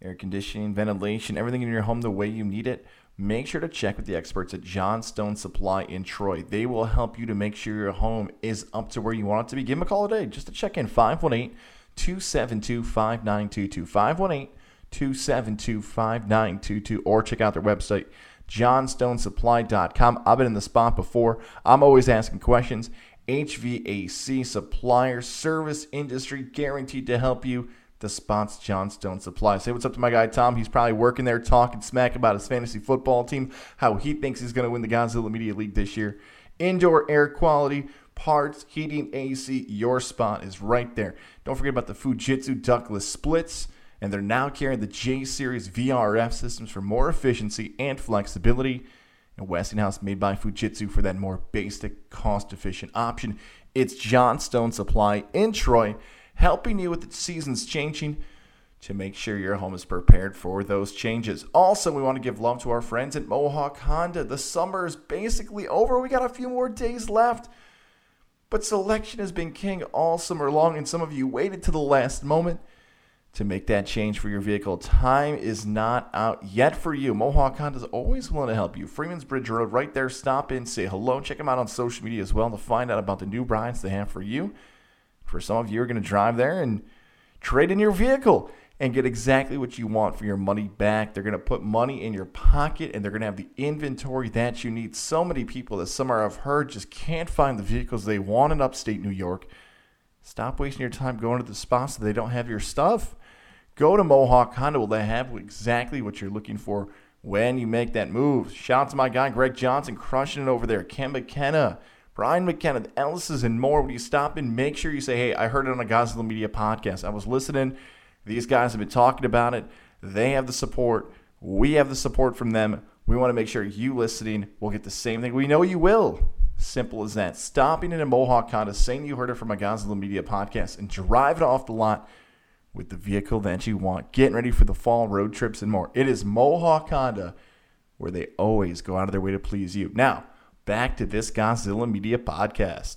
D: Air conditioning, ventilation, everything in your home the way you need it. Make sure to check with the experts at Johnstone Supply in Troy. They will help you to make sure your home is up to where you want it to be. Give them a call today just to check in 518- 272 5922. 518 272 5922. Or check out their website, johnstonesupply.com. I've been in the spot before. I'm always asking questions. HVAC supplier service industry guaranteed to help you. The spot's Johnstone Supply. Say what's up to my guy Tom. He's probably working there talking smack about his fantasy football team, how he thinks he's going to win the Godzilla Media League this year. Indoor air quality, parts, heating, AC, your spot is right there. Don't forget about the Fujitsu ductless splits, and they're now carrying the J Series VRF systems for more efficiency and flexibility. And Westinghouse made by Fujitsu for that more basic, cost efficient option. It's Johnstone Supply in Troy, helping you with the seasons changing to make sure your home is prepared for those changes. Also, we want to give love to our friends at Mohawk Honda. The summer is basically over. We got a few more days left. But selection has been king all summer long, and some of you waited to the last moment to make that change for your vehicle. Time is not out yet for you. Mohawk Honda is always willing to help you. Freeman's Bridge Road, right there. Stop in, say hello. Check them out on social media as well to find out about the new brides they have for you. For some of you, are going to drive there and trade in your vehicle and get exactly what you want for your money back. They're going to put money in your pocket and they're going to have the inventory that you need. So many people this summer I've heard just can't find the vehicles they want in upstate New York. Stop wasting your time going to the spots that they don't have your stuff. Go to Mohawk Honda. Will they have exactly what you're looking for when you make that move? Shout out to my guy, Greg Johnson, crushing it over there. Ken McKenna, Brian McKenna, the Ellis's, and more. When you stop in, make sure you say, hey, I heard it on a Godzilla Media podcast. I was listening. These guys have been talking about it. They have the support. We have the support from them. We want to make sure you listening will get the same thing. We know you will. Simple as that. Stopping in a Mohawk Honda, saying you heard it from a Godzilla Media podcast, and driving off the lot with the vehicle that you want, getting ready for the fall road trips and more. It is Mohawk Honda where they always go out of their way to please you. Now, back to this Godzilla Media podcast.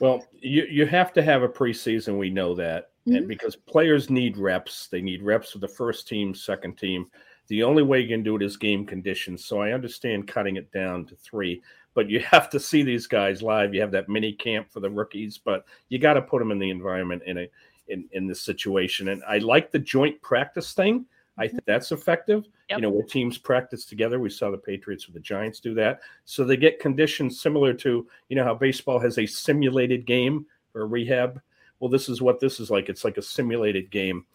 C: Well, you, you have to have a preseason. We know that. Mm-hmm. And because players need reps, they need reps with the first team, second team. The only way you can do it is game conditions. So I understand cutting it down to three, but you [LAUGHS] have to see these guys live. You have that mini camp for the rookies, but you got to put them in the environment in a in, in this situation. And I like the joint practice thing. I think that's effective. Yep. You know, where teams practice together. We saw the Patriots with the Giants do that. So they get conditions similar to, you know, how baseball has a simulated game or rehab. Well, this is what this is like. It's like a simulated game.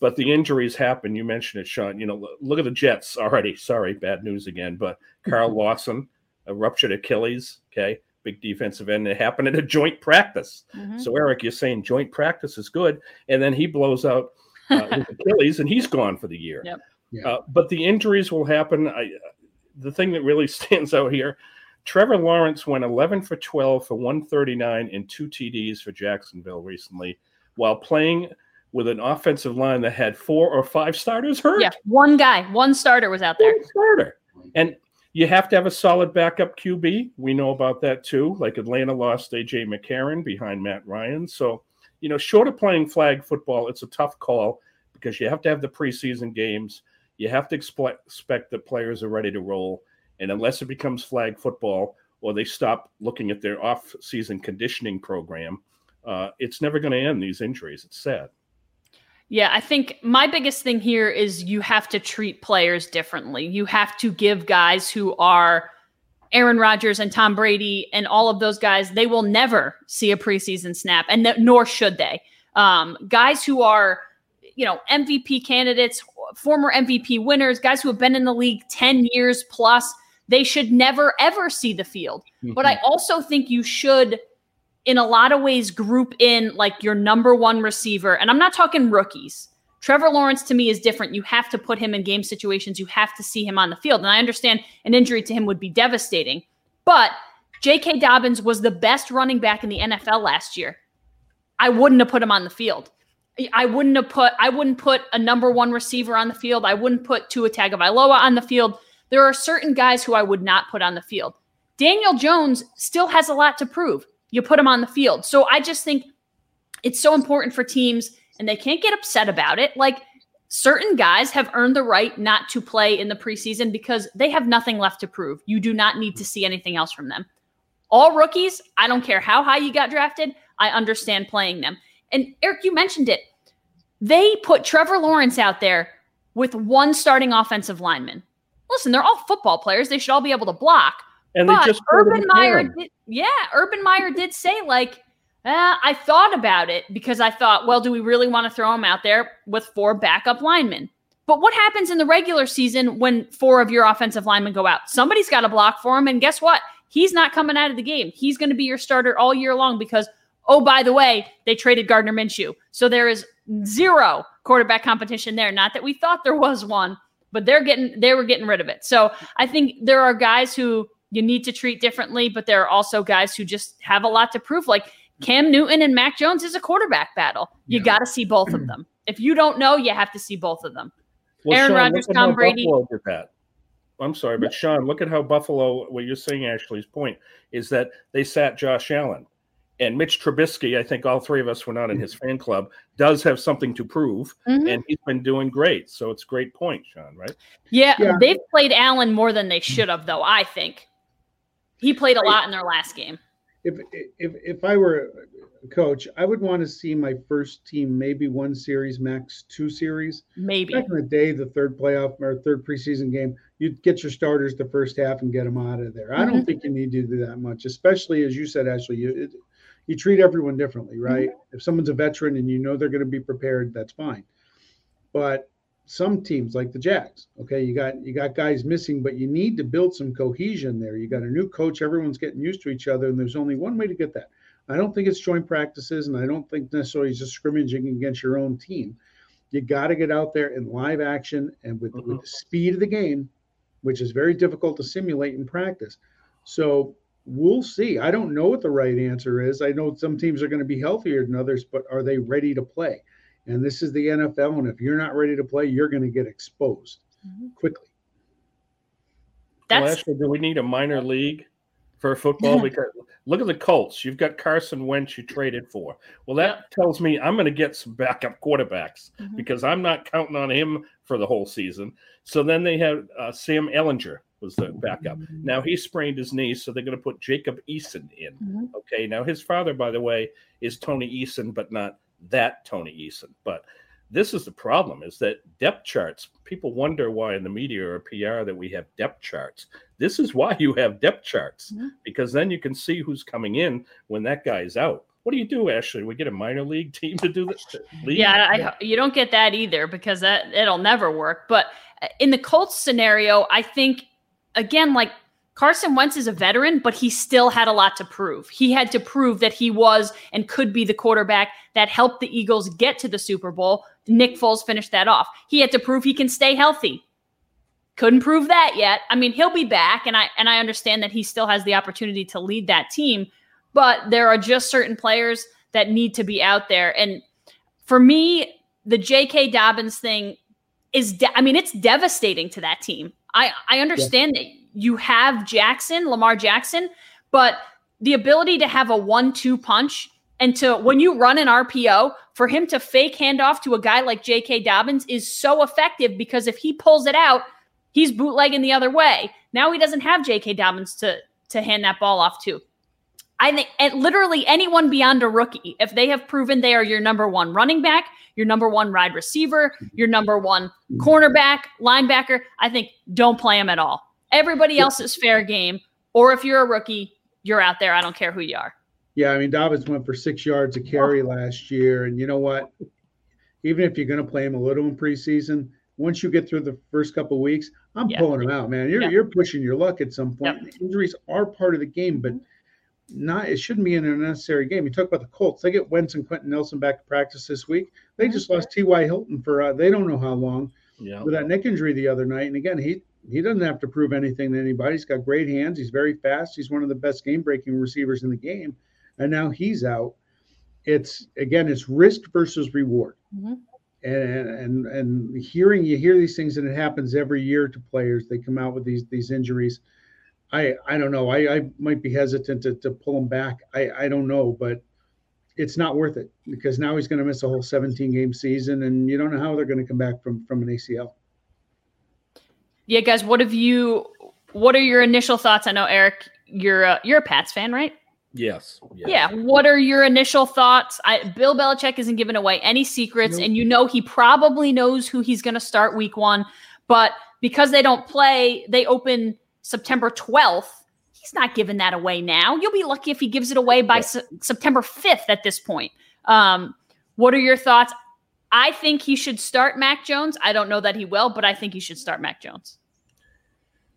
C: But the injuries happen. You mentioned it, Sean. You know, look at the Jets [LAUGHS] already. Sorry, bad news again. But Carl [LAUGHS] Lawson, a ruptured Achilles. Okay big defensive end. It happened at a joint practice. Mm-hmm. So Eric, you're saying joint practice is good, and then he blows out uh, [LAUGHS] his Achilles, and he's gone for the year.
A: Yep.
C: Yeah. Uh, but the injuries will happen. I, the thing that really stands out here, Trevor Lawrence went 11 for 12 for 139 and two TDs for Jacksonville recently, while playing with an offensive line that had four or five starters hurt.
A: Yeah, one guy, one starter was out there. One
C: starter, and you have to have a solid backup QB. We know about that too. Like Atlanta lost AJ McCarron behind Matt Ryan. So, you know, short of playing flag football, it's a tough call because you have to have the preseason games. You have to expect that players are ready to roll. And unless it becomes flag football or they stop looking at their off-season conditioning program, uh, it's never going to end these injuries. It's sad.
A: Yeah, I think my biggest thing here is you have to treat players differently. You have to give guys who are Aaron Rodgers and Tom Brady and all of those guys, they will never see a preseason snap, and th- nor should they. Um, guys who are, you know, MVP candidates, former MVP winners, guys who have been in the league 10 years plus, they should never, ever see the field. Mm-hmm. But I also think you should in a lot of ways group in like your number one receiver. And I'm not talking rookies. Trevor Lawrence to me is different. You have to put him in game situations. You have to see him on the field. And I understand an injury to him would be devastating. But J.K. Dobbins was the best running back in the NFL last year. I wouldn't have put him on the field. I wouldn't have put I wouldn't put a number one receiver on the field. I wouldn't put Tua Tagovailoa on the field. There are certain guys who I would not put on the field. Daniel Jones still has a lot to prove you put him on the field. So I just think it's so important for teams and they can't get upset about it. Like certain guys have earned the right not to play in the preseason because they have nothing left to prove. You do not need to see anything else from them. All rookies, I don't care how high you got drafted, I understand playing them. And Eric, you mentioned it. They put Trevor Lawrence out there with one starting offensive lineman. Listen, they're all football players. They should all be able to block. And but they just Urban Meyer did, yeah, Urban Meyer did say like, eh, I thought about it because I thought, well, do we really want to throw him out there with four backup linemen? But what happens in the regular season when four of your offensive linemen go out? Somebody's got to block for him, and guess what? He's not coming out of the game. He's going to be your starter all year long because, oh, by the way, they traded Gardner Minshew, so there is zero quarterback competition there. Not that we thought there was one, but they're getting they were getting rid of it. So I think there are guys who you need to treat differently, but there are also guys who just have a lot to prove. Like Cam Newton and Mac Jones is a quarterback battle. You yeah. got to see both of them. If you don't know, you have to see both of them. Well, Aaron Rodgers, Tom Brady.
C: I'm sorry, but Sean, look at how Buffalo. What you're saying, Ashley's point is that they sat Josh Allen and Mitch Trubisky. I think all three of us were not in his fan club. Does have something to prove,
A: Mhm.
C: and he's been doing great. So it's a great point, Sean. Right?
A: Yeah,
B: Yeah.
A: they've played Allen more than they should have, though. I think he played a lot in their last game.
B: If if if I were a coach, I would want to see my first team maybe one series, max two series.
A: Maybe.
B: Back in the day, the third playoff or third preseason game, you'd get your starters the first half and get them out of there. I don't
A: Mhm.
B: think you need to do that much, especially as you said, Ashley. You it, you treat everyone differently, mm-hmm. right? If someone's a veteran and you know they're going to be prepared, that's fine. But some teams like the Jags, okay, you got you got guys missing, but you need to build some cohesion there. You got a new coach, everyone's getting used to each other, and there's only one way to get that. I don't think it's joint practices, and I don't think necessarily just scrimmaging against your own team. You got to get out there in live action and with, with mm-hmm. the speed of the game, which is very difficult to simulate in practice. So we'll see. I don't know what the right answer is. I know some teams are going to be healthier than others, but are they ready to play? And this is the NFL, and if you're not ready to play, you're going to get exposed
A: Mhm.
B: quickly.
C: Well,
A: That's
C: actually, do we need a minor league for football? because look at the Colts. You've got Carson Wentz you traded for. Well, that tells me I'm going to get some backup quarterbacks
A: Mhm.
C: because I'm not counting on him for the whole season. So then they have uh, Sam Ehlinger was the backup. Now he sprained his knee, so they're going to put Jacob Eason in.
A: Mhm.
C: Okay. Now his father, by the way, is Tony Eason, but not that Tony Eason. But this is the problem: is that depth charts. People wonder why in the media or PR that we have depth charts. This is why you have depth charts
A: Mhm.
C: because then you can see who's coming in when that guy's out. What do you do, Ashley? We get a minor league team to do this? League? [LAUGHS]
A: Yeah, I, you don't get that either because that it'll never work. But in the Colts scenario, I think again, like Carson Wentz is a veteran, but he still had a lot to prove. He had to prove that he was and could be the quarterback that helped the Eagles get to the Super Bowl. Nick Foles finished that off. He had to prove he can stay healthy. Couldn't prove that yet. I mean, he'll be back, and I and I understand that he still has the opportunity to lead that team, but there are just certain players that need to be out there. And for me, the J.K. Dobbins thing is, de- I mean, it's devastating to that team. I, I understand that you have Jackson, Lamar Jackson, but the ability to have a one two punch and to, when you run an RPO, for him to fake handoff to a guy like J.K. Dobbins is so effective because if he pulls it out, he's bootlegging the other way. Now he doesn't have J.K. Dobbins to, to hand that ball off to. I think and literally anyone beyond a rookie, if they have proven they are your number one running back, your number one wide receiver, your number one mm-hmm. cornerback, linebacker, I think don't play them at all. Everybody else is fair game. Or if you're a rookie, you're out there. I don't care who you are.
B: Yeah, I mean Dobbins went for six yards a carry oh. last year, and you know what? Even if you're going to play him a little in preseason, once you get through the first couple of weeks, I'm
A: Yeah.
B: pulling him out, man. You're
A: Yeah.
B: you're pushing your luck at some point. Injuries are part of the game, but mm-hmm. Not it shouldn't be an unnecessary game. You talk about the Colts; they get Wentz and Quenton Nelson back to practice this week. They just lost T.Y. Hilton for uh, they don't know how long
C: Yeah.
B: with that neck injury the other night. And again, he he doesn't have to prove anything to anybody. He's got great hands. He's very fast. He's one of the best game breaking receivers in the game. And now he's out. It's again, it's risk versus reward.
A: Mhm.
B: And and and hearing you hear these things, and it happens every year to players. They come out with these these injuries. I I don't know. I, I might be hesitant to, to pull him back. I, I don't know, but it's not worth it because now he's going to miss a whole 17 game season, and you don't know how they're going to come back from from an ACL.
A: Yeah, guys, what have you what are your initial thoughts? I know Eric, you're a, you're a Pats fan, right?
C: Yes. yes.
A: Yeah. What are your initial thoughts? I, Bill Belichick isn't giving away any secrets,
B: Nope.
A: and you know he probably knows who he's going to start week one. But because they don't play, they open September 12th. He's not giving that away now. You'll be lucky if he gives it away by
C: Yeah.
A: Se- September 5th at this point. Um, what are your thoughts? I think he should start Mac Jones. I don't know that he will, but I think he should start Mac Jones.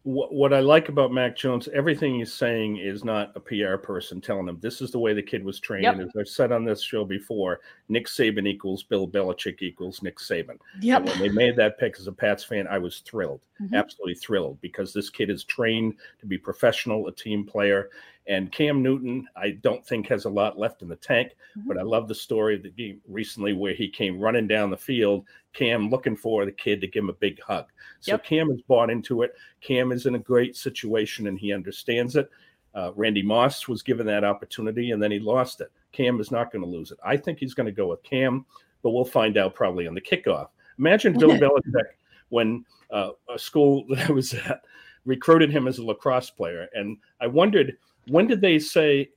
C: What, what I like about Mac Jones, everything he's saying is not a PR person telling him this is the way the kid was trained.
A: Yep.
C: As I've said on this show before, Nick Saban equals Bill Belichick equals Nick Saban.
A: Yep.
C: And when they made that pick as a Pats fan, I was thrilled,
A: Mhm.
C: absolutely thrilled, because this kid is trained to be professional, a team player. And Cam Newton, I don't think has a lot left in the tank,
A: Mhm.
C: but I love the story of the game recently where he came running down the field, Cam looking for the kid to give him a big hug. So
A: Yep.
C: Cam has bought into it. Cam is in a great situation and he understands it. Uh, Randy Moss was given that opportunity and then he lost it. Cam is not going to lose it. I think he's going to go with Cam, but we'll find out probably on the kickoff. Imagine Bill [LAUGHS] Belichick when uh, a school [LAUGHS] that I was at recruited him as a lacrosse player, and I wondered when did they say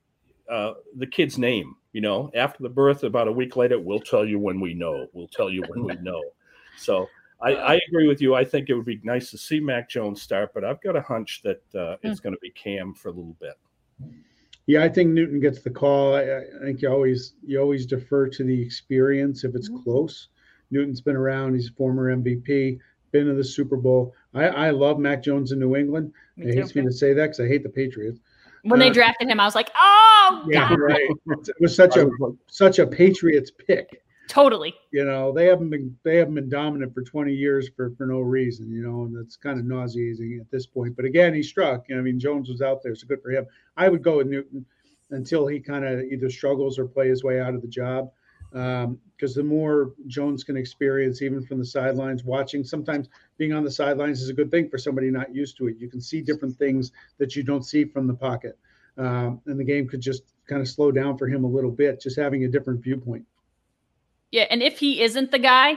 C: uh, the kid's name? You know, after the birth, about a week later, we'll tell you when we know. We'll tell you when we [LAUGHS] know. So I, I agree with you. I think it would be nice to see Mac Jones start, but I've got a hunch that uh, it's going to be Cam for a little bit.
B: Yeah, I think Newton gets the call. I, I think you always you always defer to the experience if it's
A: Mhm.
B: close. Newton's been around. He's a former MVP, been to the Super Bowl. I, I love Mac Jones in New England.
A: Me
B: It
A: too.
B: hates me to say that because I hate the Patriots.
A: When they drafted him, I was like, oh,
B: Yeah,
A: God.
B: right. It was such
C: I
B: a
C: was like,
B: such a Patriots pick.
A: totally.
B: You know, they haven't been they haven't been dominant for 20 years for for no reason. You know, and that's kind of nauseating at this point. But again, he struck. I mean, Jones was out there, so good for him. I would go with Newton until he kind of either struggles or play his way out of the job. Because the more Jones can experience, even from the sidelines, watching, sometimes being on the sidelines is a good thing for somebody not used to it. You can see different things that you don't see from the pocket. Um, and the game could just kind of slow down for him a little bit, just having a different viewpoint.
A: Yeah, and if he isn't the guy,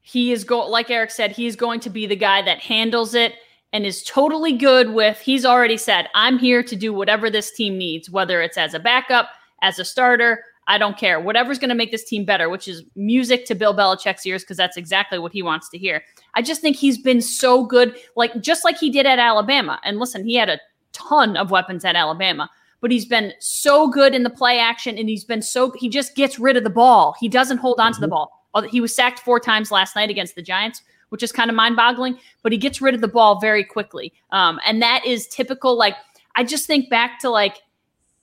A: he is going, like Eric said, he's going to be the guy that handles it and is totally good with. He's already said, "I'm here to do whatever this team needs, whether it's as a backup, as a starter, I don't care. Whatever's going to make this team better," which is music to Bill Belichick's ears because that's exactly what he wants to hear. I just think he's been so good, like just like he did at Alabama. And listen, he had a ton of weapons at Alabama but he's been so good in the play action and he's been so he just gets rid of the ball. He doesn't hold on to the ball. He was sacked four times last night against the Giants, which is kind of mind boggling, but he gets rid of the ball very quickly. Um, and that is typical. Like, I just think back to like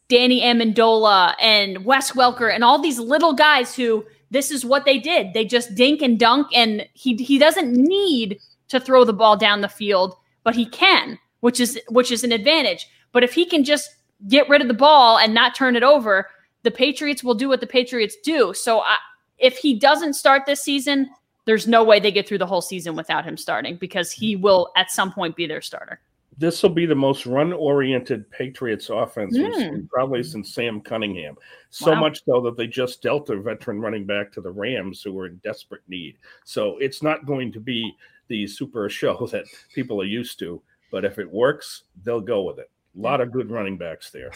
A: Danny Amendola and Wes Welker and all these little guys who this is what they did. They just dink and dunk, and he he doesn't need to throw the ball down the field, but he can, which is which is an advantage. But if he can just get rid of the ball and not turn it over, the Patriots will do what the Patriots do. So I, if he doesn't start this season, there's no way they get through the whole season without him starting because he will at some point be their starter.
C: This will be the most run-oriented Patriots offense we've
A: hmm.
C: seen probably since Sam Cunningham. So
A: Wow.
C: much so that they just dealt their veteran running back to the Rams, who were in desperate need. So it's not going to be the super [LAUGHS] show that people are used to. But if it works, they'll go with it. A lot of good running backs there.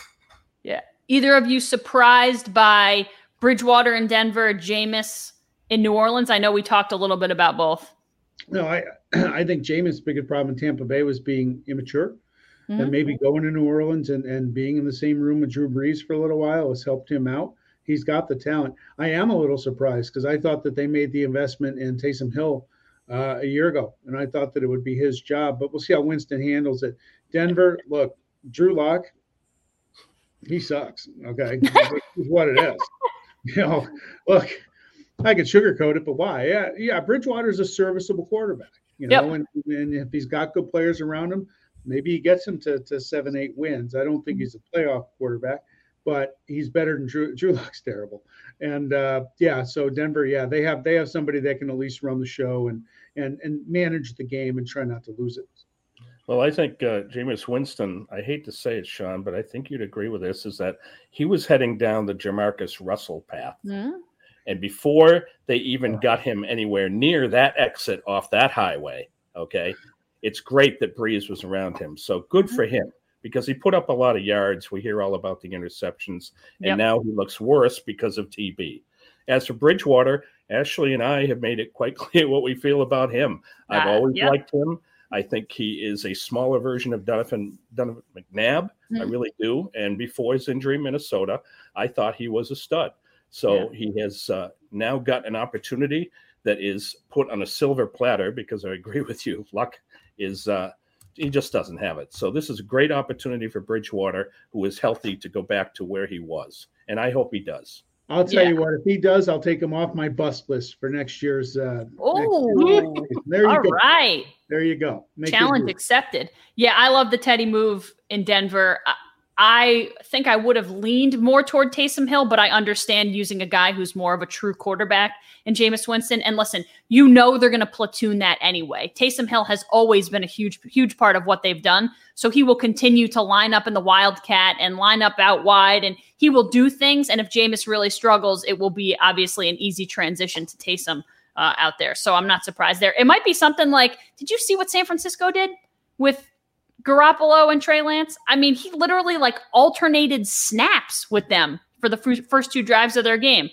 A: Yeah. Either of you surprised by Bridgewater in Denver, Jameis in New Orleans? I know we talked a little bit about both.
B: No, I [CLEARS THROAT] I think Jameis' biggest problem in Tampa Bay was being immature.
A: Mhm.
B: And maybe going to New Orleans and, and being in the same room with Drew Brees for a little while has helped him out. He's got the talent. I am a little surprised because I thought that they made the investment in Taysom Hill uh, a year ago, and I thought that it would be his job. But we'll see how Winston handles it. Denver, look, Drew Lock, he sucks. Okay, [LAUGHS] is what it is. You know, look, I could sugarcoat it, but why? Yeah, yeah. Bridgewater's a serviceable quarterback. You
A: Yep.
B: know, and, and if he's got good players around him, maybe he gets him to, to seven, eight wins. I don't think he's a playoff quarterback, but he's better than Drew. Drew Lock's terrible. And uh, yeah, so Denver, yeah, they have they have somebody that can at least run the show and and and manage the game and try not to lose it.
C: Well, I think uh, Jameis Winston, I hate to say it, Sean, but I think you'd agree with this, is that he was heading down the Jamarcus Russell path.
A: Mhm.
C: And before they even got him anywhere near that exit off that highway, okay, it's great that Brees was around him. So good for him because he put up a lot of yards. We hear all about the interceptions, and
A: Yep.
C: now he looks worse because of TB. As for Bridgewater, Ashley and I have made it quite [LAUGHS] clear what we feel about him. I've
A: Uh,
C: always
A: yep.
C: liked him. I think he is a smaller version of Donovan, Donovan McNabb. I
A: Mhm.
C: really do. And before his injury in Minnesota, I thought he was a stud. So he has uh, now got an opportunity that is put on a silver platter because I agree [LAUGHS] with you. Luck is, uh, he just doesn't have it. So this is a great opportunity for Bridgewater, who is healthy, to go back to where he was. And I hope he does.
B: I'll tell
A: Yeah.
B: you what, if he does, I'll take him off my bust list for next year's. Uh,
A: Oh,
B: year's- [LAUGHS] there you
A: all
B: go.
A: right.
B: There you go. Make
A: Challenge accepted. Yeah, I love the Teddy move in Denver. I, think I would have leaned more toward Taysom Hill, but I understand using a guy who's more of a true quarterback in Jameis Winston. And listen, you know they're going to platoon that anyway. Taysom Hill has always been a huge, huge part of what they've done. So he will continue to line up in the Wildcat and line up out wide, and he will do things. And if Jameis really struggles, it will be obviously an easy transition to Taysom uh, out there. So I'm not surprised there. It might be something like, did you see what San Francisco did with Garoppolo and Trey Lance? I mean, he literally like alternated snaps with them for the first two drives of their game.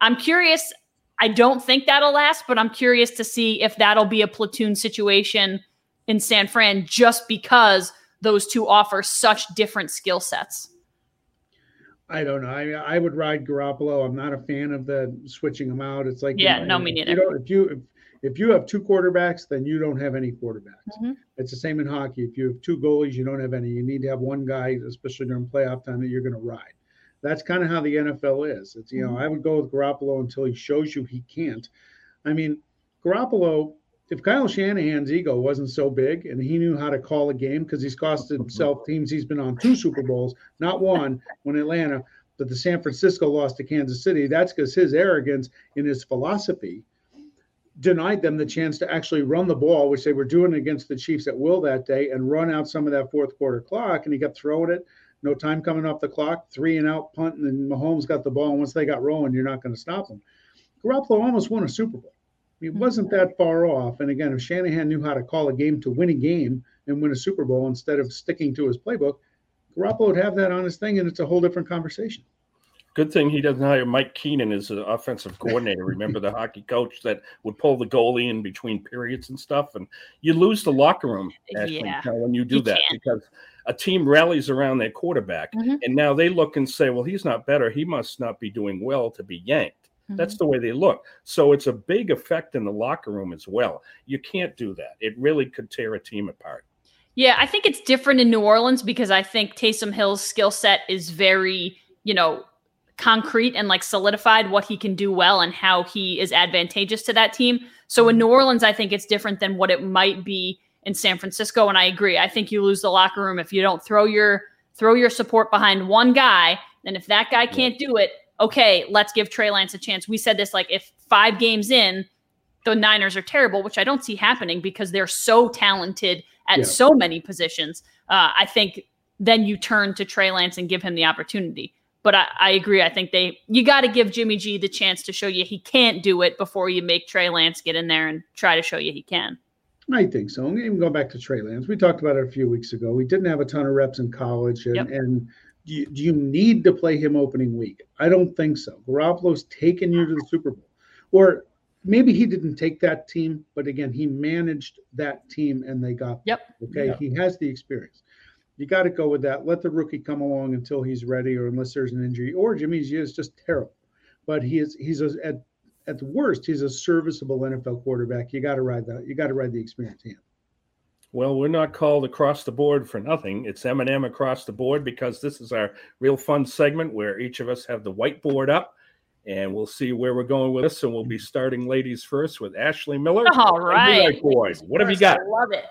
A: I'm curious. I don't think that'll last, but I'm curious to see if that'll be a platoon situation in San Fran just because those two offer such different skill sets.
B: I don't know. I I would ride Garoppolo. I'm not a fan of the switching them out. It's like
A: yeah, you know, no, me neither.
B: You know, if you if, you have two quarterbacks, then you don't have any quarterbacks. Mm-hmm. It's the same in hockey. If you have two goalies, you don't have any. You need to have one guy, especially during playoff time, that you're going to ride. That's kind of how the NFL is. It's you know mm-hmm. I would go with Garoppolo until he shows you he can't. I mean, Garoppolo. If Kyle Shanahan's ego wasn't so big and he knew how to call a game because he's cost [LAUGHS] himself teams he's been on two Super Bowls, not one [LAUGHS] when Atlanta, but the San Francisco lost to Kansas City. That's because his arrogance in his philosophy denied them the chance to actually run the ball, which they were doing against the Chiefs at will that day, and run out some of that fourth quarter clock. And he kept throwing it. No time coming off the clock, three and out punt, and then Mahomes got the ball. And once they got rolling, you're not going to stop them. Garoppolo almost won a Super Bowl. He mm-hmm. wasn't that far off. And again, if Shanahan knew how to call a game to win a game and win a Super Bowl instead of sticking to his playbook, Garoppolo would have that on his thing, and it's a whole different conversation.
C: Good thing he doesn't hire Mike Keenan as an offensive coordinator. Remember the hockey coach that would pull the goalie in between periods and stuff, and you lose the locker room Ashley, yeah. when you do you that can. because a team rallies around their quarterback, mm-hmm. and now they look and say, "Well, he's not better. He must not be doing well to be yanked." Mm-hmm. That's the way they look. So it's a big effect in the locker room as well. You can't do that. It really could tear a team apart.
A: Yeah, I think it's different in New Orleans because I think Taysom Hill's skill set is very, you know, concrete and like solidified what he can do well and how he is advantageous to that team. So in New Orleans, I think it's different than what it might be in San Francisco. And I agree. I think you lose the locker room if you don't throw your throw your support behind one guy. And if that guy can't do it, okay, let's give Trey Lance a chance. We said this like if five games in, the Niners are terrible, which I don't see happening because they're so talented at yeah. so many positions. Uh, I think then you turn to Trey Lance and give him the opportunity. But I, I agree. I think they you got to give Jimmy G the chance to show you he can't do it before you make Trey Lance get in there and try to show you he can.
B: I think so. Even going back to Trey Lance, we talked about it a few weeks ago. We didn't have a ton of reps in college, and, yep. and do you, do you, need to play him opening week? I don't think so. Garoppolo's taken you to the Super Bowl, or maybe he didn't take that team, but again, he managed that team and they got.
A: Yep.
B: Okay, yep. he has the experience you got to go with that. Let the rookie come along until he's ready, or unless there's an injury. Or Jimmy G is just terrible, but he is he's a, at at the worst he's a serviceable NFL quarterback. You got to ride that. You got to ride the experience in.
C: Well, we're not called across the board for nothing. It's M&M across the board because this is our real fun segment where each of us have the whiteboard up and we'll see where we're going with this. And we'll be starting ladies first with Ashley Miller.
A: All right.
C: Boys, what have you got?
A: I love it.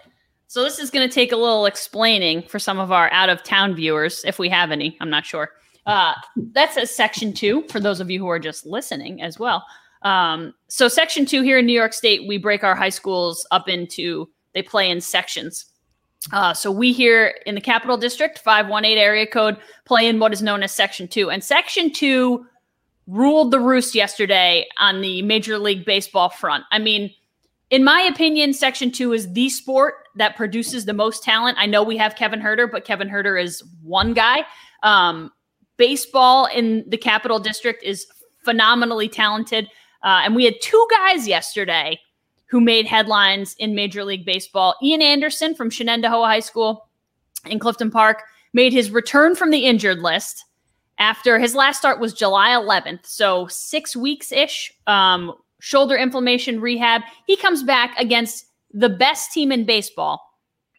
A: So this is going to take a little explaining for some of our out of town viewers, if we have any. I'm not sure. Uh, that's a section two for those of you who are just listening as well. Um, so section two here in New York State, we break our high schools up into they play in sections. Uh, so we here in the Capital District, 518 area code, play in what is known as Section 2. And Section 2 ruled the roost yesterday on the Major League Baseball front. I mean, in my opinion, Section 2 is the sport that produces the most talent. I know we have Kevin Herder, but Kevin Herder is one guy. Um, baseball in the Capital District is phenomenally talented. Uh, and we had two guys yesterday who made headlines in Major League Baseball. Ian Anderson from Shenandoah High School in Clifton Park made his return from the injured list after his last start was July 11th. So six weeks ish. Um, shoulder inflammation rehab. He comes back against the best team in baseball,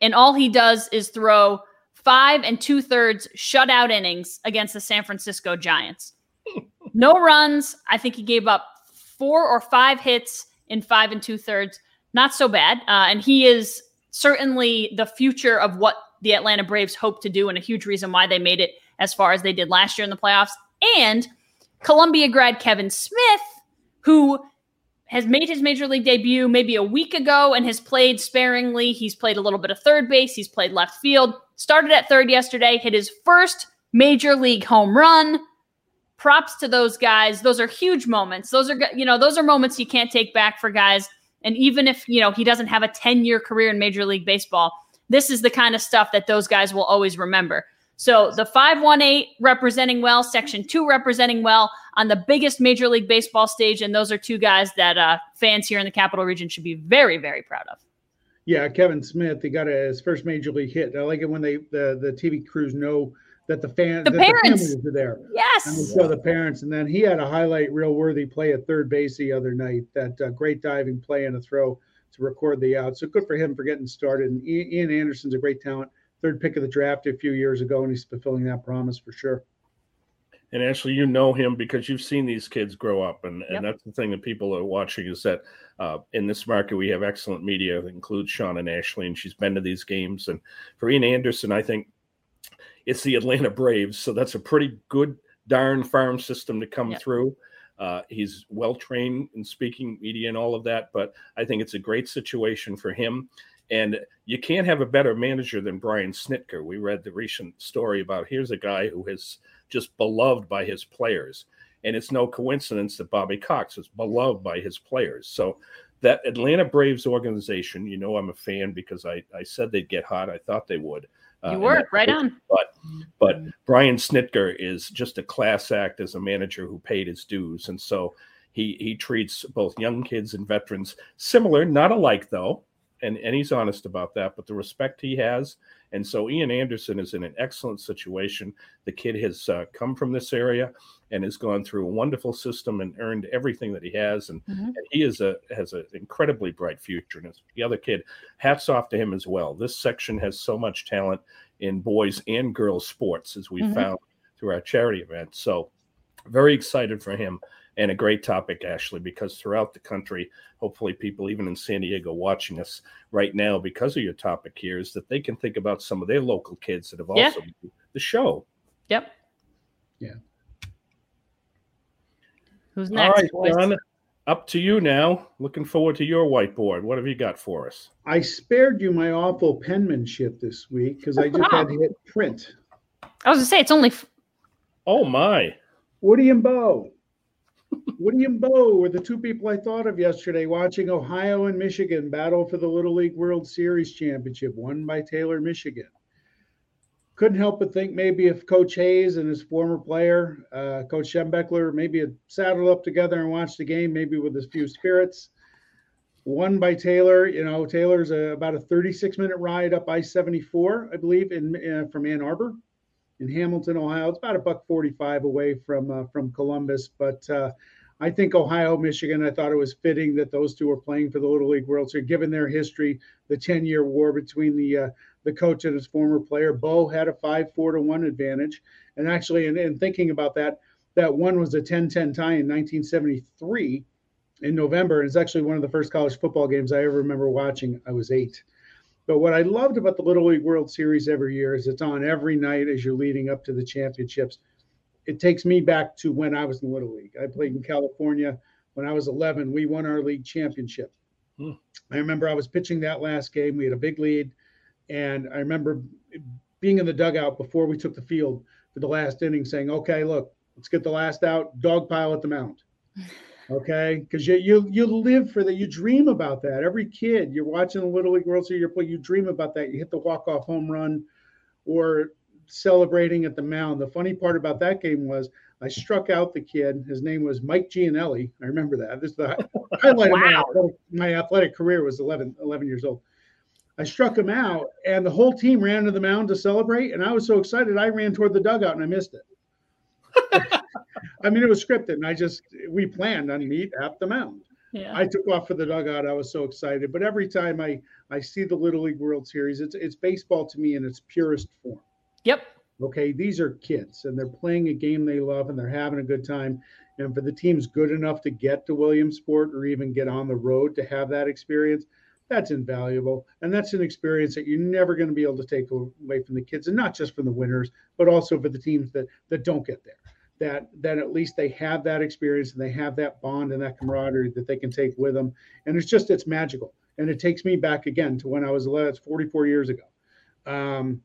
A: and all he does is throw five and two thirds shutout innings against the San Francisco Giants. no runs. I think he gave up four or five hits in five and two thirds. Not so bad. Uh, and he is certainly the future of what the Atlanta Braves hope to do, and a huge reason why they made it as far as they did last year in the playoffs. And Columbia grad Kevin Smith, who has made his major league debut maybe a week ago and has played sparingly. He's played a little bit of third base, he's played left field, started at third yesterday, hit his first major league home run. Props to those guys. Those are huge moments. Those are you know, those are moments you can't take back for guys and even if, you know, he doesn't have a 10-year career in major league baseball, this is the kind of stuff that those guys will always remember. So the 518 representing well, section 2 representing well on the biggest major league baseball stage and those are two guys that uh, fans here in the capital region should be very very proud of.
B: Yeah, Kevin Smith, he got his first major league hit. I like it when they the the TV crews know that the fans,
A: the parents
B: the are there.
A: Yes,
B: and show the parents. And then he had a highlight real worthy play at third base the other night. That uh, great diving play and a throw to record the out. So good for him for getting started. And Ian Anderson's a great talent, third pick of the draft a few years ago, and he's fulfilling that promise for sure.
C: And Ashley, you know him because you've seen these kids grow up, and, and that's the thing that people are watching is that uh, in this market we have excellent media that includes Sean and Ashley, and she's been to these games. And for Ian Anderson, I think it's the Atlanta Braves, so that's a pretty good darn farm system to come yep. through. Uh, he's well trained in speaking media and all of that, but I think it's a great situation for him. And you can't have a better manager than Brian Snitker. We read the recent story about here's a guy who is just beloved by his players. And it's no coincidence that Bobby Cox is beloved by his players. So that Atlanta Braves organization, you know, I'm a fan because I, I said they'd get hot. I thought they would.
A: Uh, you were right on.
C: But but Brian Snitker is just a class act as a manager who paid his dues, and so he he treats both young kids and veterans similar, not alike though, and and he's honest about that. But the respect he has, and so Ian Anderson is in an excellent situation. The kid has uh, come from this area and has gone through a wonderful system and earned everything that he has. And, mm-hmm. and he is a has an incredibly bright future. And the other kid, hats off to him as well. This section has so much talent in boys and girls sports, as we mm-hmm. found through our charity event. So very excited for him and a great topic, Ashley, because throughout the country, hopefully people even in San Diego watching us right now because of your topic here is that they can think about some of their local kids that have yeah. also the show.
A: Yep.
B: Yeah.
A: Who's next?
C: All right, John, up to you now. Looking forward to your whiteboard. What have you got for us?
B: I spared you my awful penmanship this week because I just had to hit print.
A: I was gonna say it's only. F-
C: oh my!
B: Woody and Bo. Woody and Bo were the two people I thought of yesterday watching Ohio and Michigan battle for the Little League World Series championship, won by Taylor, Michigan couldn't help but think maybe if Coach Hayes and his former player, uh, Coach Schembechler, maybe had saddled up together and watched the game, maybe with a few spirits. Won by Taylor. You know, Taylor's a, about a 36 minute ride up I 74, I believe, in uh, from Ann Arbor, in Hamilton, Ohio. It's about a buck 45 away from uh, from Columbus, but uh, I think Ohio, Michigan. I thought it was fitting that those two were playing for the Little League World Series, given their history, the 10 year war between the uh, the coach and his former player. Bo had a five, four to one advantage. And actually, in, in thinking about that, that one was a 10 10 tie in 1973 in November. It's actually one of the first college football games I ever remember watching. I was eight. But what I loved about the Little League World Series every year is it's on every night as you're leading up to the championships. It takes me back to when I was in Little League. I played in California when I was 11. We won our league championship. Hmm. I remember I was pitching that last game. We had a big lead. And I remember being in the dugout before we took the field for the last inning saying, okay, look, let's get the last out, dog pile at the mound. [LAUGHS] Okay. Because you, you you live for that. You dream about that. Every kid, you're watching the Little League World Series, play, you dream about that. You hit the walk-off home run or celebrating at the mound. The funny part about that game was I struck out the kid. His name was Mike Gianelli. I remember that. This is the [LAUGHS] highlight wow. of my, my athletic career was 11, 11 years old. I struck him out, and the whole team ran to the mound to celebrate. And I was so excited, I ran toward the dugout and I missed it. [LAUGHS] I mean, it was scripted, and I just we planned on meet at the mound. Yeah. I took off for the dugout. I was so excited. But every time I I see the Little League World Series, it's it's baseball to me in its purest form.
A: Yep.
B: Okay, these are kids, and they're playing a game they love, and they're having a good time. And for the teams good enough to get to Williamsport or even get on the road to have that experience, that's invaluable. And that's an experience that you're never going to be able to take away from the kids, and not just from the winners, but also for the teams that that don't get there. That that at least they have that experience and they have that bond and that camaraderie that they can take with them. And it's just it's magical. And it takes me back again to when I was 11, it's 44 years ago. Um,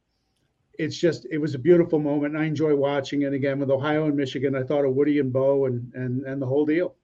B: it's just it was a beautiful moment and I enjoy watching it again with Ohio and Michigan. I thought of Woody and Bo and and and the whole deal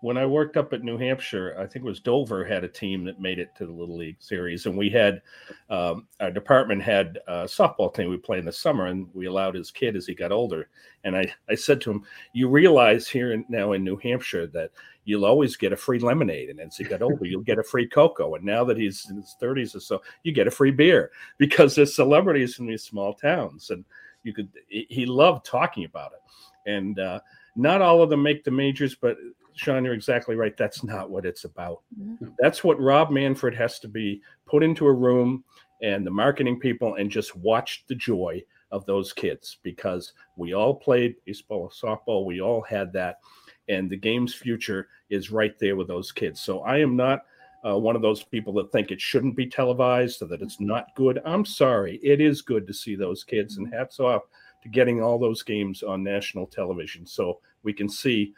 C: when I worked up at New Hampshire, I think it was Dover had a team that made it to the Little League Series, and we had um, our department had a softball team we play in the summer, and we allowed his kid as he got older. And I, I said to him, "You realize here in, now in New Hampshire that you'll always get a free lemonade, and as he got older, you'll get a free cocoa. And now that he's in his thirties or so, you get a free beer [LAUGHS] because there's celebrities in these small towns, and you could." He loved talking about it, and. Uh, not all of them make the majors, but Sean, you're exactly right. That's not what it's about. Mm-hmm. That's what Rob Manfred has to be put into a room and the marketing people and just watch the joy of those kids because we all played baseball, softball, we all had that. And the game's future is right there with those kids. So I am not uh, one of those people that think it shouldn't be televised or that it's not good. I'm sorry. It is good to see those kids, and hats off to getting all those games on national television so we can see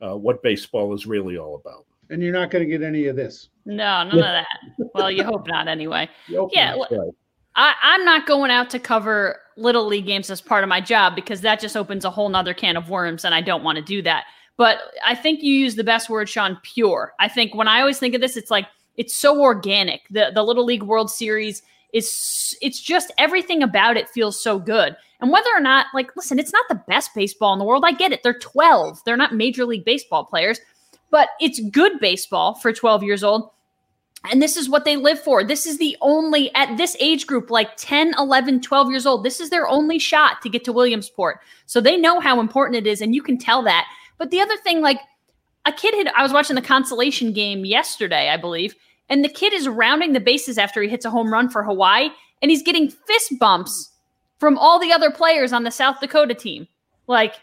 C: uh, what baseball is really all about.
B: And you're not going to get any of this.
A: No, none of that. Well, you hope not anyway. [LAUGHS] yeah. Right. I, I'm not going out to cover little league games as part of my job because that just opens a whole nother can of worms, and I don't want to do that. But I think you use the best word, Sean, pure. I think when I always think of this, it's like it's so organic. The the Little League World Series is it's just everything about it feels so good. And whether or not, like, listen, it's not the best baseball in the world. I get it. They're 12. They're not major league baseball players, but it's good baseball for 12 years old. And this is what they live for. This is the only, at this age group, like 10, 11, 12 years old, this is their only shot to get to Williamsport. So they know how important it is. And you can tell that. But the other thing, like, a kid had, I was watching the consolation game yesterday, I believe, and the kid is rounding the bases after he hits a home run for Hawaii, and he's getting fist bumps from all the other players on the South Dakota team. Like,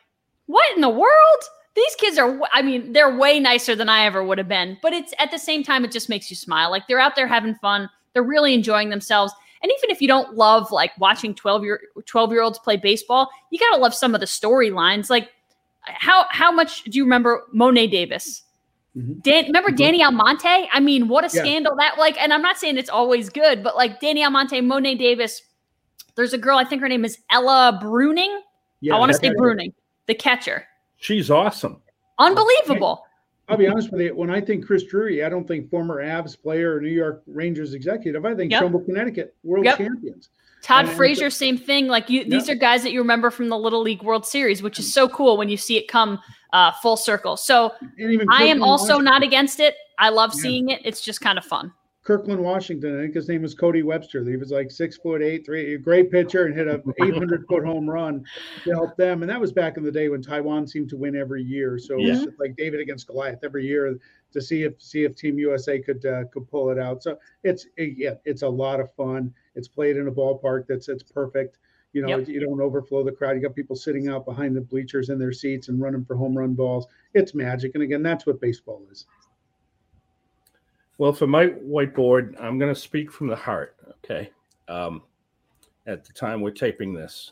A: what in the world? These kids are, I mean, they're way nicer than I ever would have been. But it's at the same time, it just makes you smile. Like, they're out there having fun, they're really enjoying themselves. And even if you don't love like watching 12 year 12 year olds play baseball, you gotta love some of the storylines. Like how how much do you remember Mo'ne Davis? Mm-hmm. Dan, remember mm-hmm. Danny Almonte? I mean, what a yeah. scandal that like. And I'm not saying it's always good, but like Danny Almonte, Mo'ne Davis. There's a girl I think her name is Ella Bruning. Yeah, I want to say Bruning, the catcher.
C: She's awesome.
A: Unbelievable.
B: I'll be honest with you. When I think Chris Drury, I don't think former Avs player or New York Rangers executive. I think yep. Trumbull, Connecticut, world yep. champions.
A: Todd and, Frazier, same thing. Like you, these are guys that you remember from the Little League World Series, which is so cool when you see it come uh, full circle. So I am also not against it. I love yeah. seeing it. It's just kind of fun.
B: Kirkland, Washington. I think his name was Cody Webster. He was like six foot eight, three, a great pitcher, and hit a [LAUGHS] 800 foot home run to help them. And that was back in the day when Taiwan seemed to win every year. So yeah. it was like David against Goliath every year to see if see if Team USA could uh, could pull it out. So it's it, yeah, it's a lot of fun. It's played in a ballpark that's it's perfect. You know, yep. you don't overflow the crowd. You got people sitting out behind the bleachers in their seats and running for home run balls. It's magic. And again, that's what baseball is.
C: Well, for my whiteboard, I'm going to speak from the heart. Okay. Um, at the time we're taping this.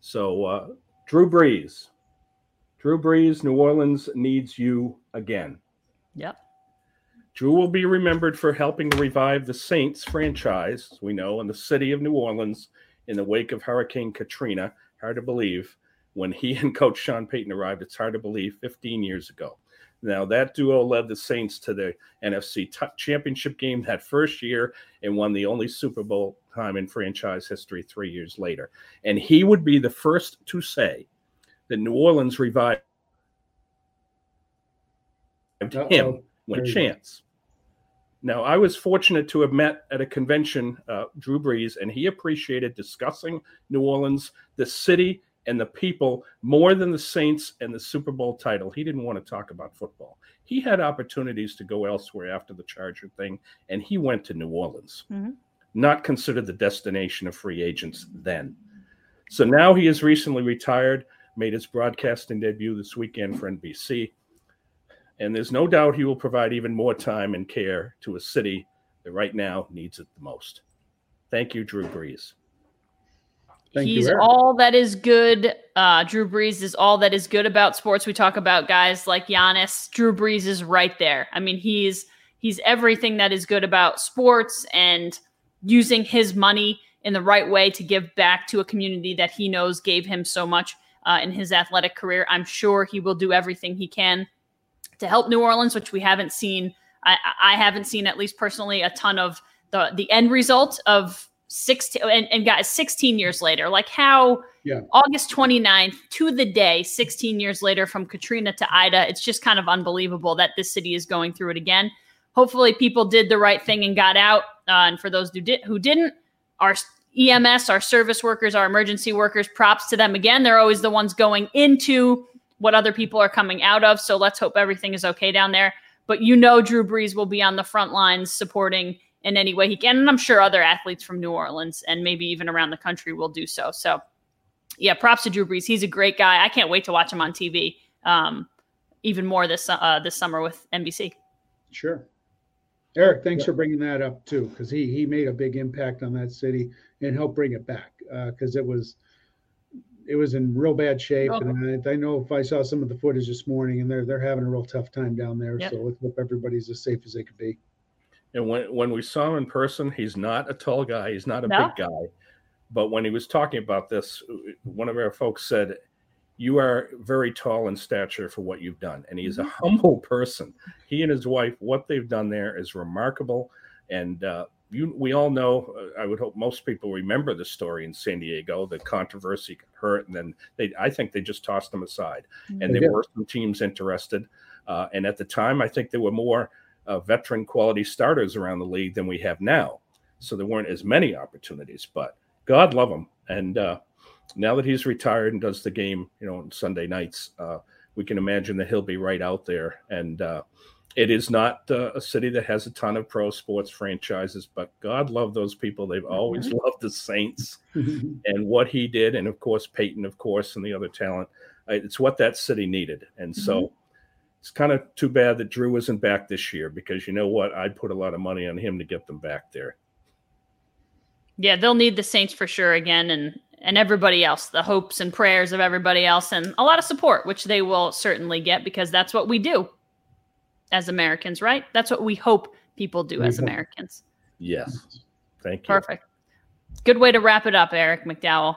C: So, uh, Drew Brees. Drew Brees, New Orleans needs you again.
A: Yep.
C: Drew will be remembered for helping to revive the Saints franchise, we know, in the city of New Orleans in the wake of Hurricane Katrina. Hard to believe when he [LAUGHS] and Coach Sean Payton arrived. It's hard to believe 15 years ago. Now, that duo led the Saints to the NFC t- championship game that first year and won the only Super Bowl time in franchise history three years later. And he would be the first to say that New Orleans revived Uh-oh. him when a chance. Now, I was fortunate to have met at a convention uh, Drew Brees, and he appreciated discussing New Orleans, the city, and the people more than the Saints and the Super Bowl title. He didn't want to talk about football. He had opportunities to go elsewhere after the Charger thing, and he went to New Orleans, mm-hmm. not considered the destination of free agents then. So now he has recently retired, made his broadcasting debut this weekend for NBC. And there's no doubt he will provide even more time and care to a city that right now needs it the most. Thank you, Drew Brees.
B: Thank
A: He's
B: Eric.
A: all that is good. Uh, Drew Brees is all that is good about sports. We talk about guys like Giannis. Drew Brees is right there. I mean, he's he's everything that is good about sports and using his money in the right way to give back to a community that he knows gave him so much uh, in his athletic career. I'm sure he will do everything he can to help New Orleans, which we haven't seen. I, I haven't seen, at least personally, a ton of the the end result of 16 and, and guys 16 years later like how
B: Yeah.
A: august 29th to the day 16 years later from katrina to ida it's just kind of unbelievable that this city is going through it again. Hopefully people did the right thing and got out uh, and for those who, who didn't our ems our service workers our emergency workers props to them again. They're always the ones going into what other people are coming out of so let's hope everything is okay down there. But you know drew brees will be on the front lines supporting in any way he can. And I'm sure other athletes from New Orleans and maybe even around the country will do so. So, yeah, props to Drew Brees. He's a great guy. I can't wait to watch him on TV. Um, even more this uh, this summer with NBC.
B: Sure. Eric, thanks for bringing that up too, because he he made a big impact on that city and helped bring it back because it was it was in real bad shape.
A: Okay.
B: And I, I know if I saw some of the footage this morning, and they're they're having a real tough time down there.
A: Yep.
B: So let's hope everybody's as safe as they could be.
C: And when when we saw him in person, he's not a tall guy. He's not a
A: No.
C: big guy. But when he was talking about this, one of our folks said, "You are very tall in stature for what you've done." And he's a humble person. He and his wife, what they've done there is remarkable. And uh, you, we all know. Uh, I would hope most people remember the story in San Diego, the controversy hurt, and then they. I think they just tossed them aside. And there were some teams interested. Uh, and at the time, I think there were more uh, veteran quality starters around the league than we have now. So there weren't as many opportunities, but God love him. And uh, now that he's retired and does the game, you know, on Sunday nights, uh, we can imagine that he'll be right out there. And uh, it is not uh, a city that has a ton of pro sports franchises, but God love those people. They've always [LAUGHS] loved the Saints [LAUGHS] and what he did, and of course Payton, of course, and the other talent. Uh, It's what that city needed, and so it's kind of too bad that Drew isn't back this year because you know what? I'd put a lot of money on him to get them back there.
A: Yeah, they'll need the Saints for sure again, and and everybody else, the hopes and prayers of everybody else, and a lot of support, which they will certainly get because that's what we do as Americans, right? That's what we hope people do as. Americans.
C: Yes, thank you.
A: Perfect. Good way to wrap it up, Eric McDowell.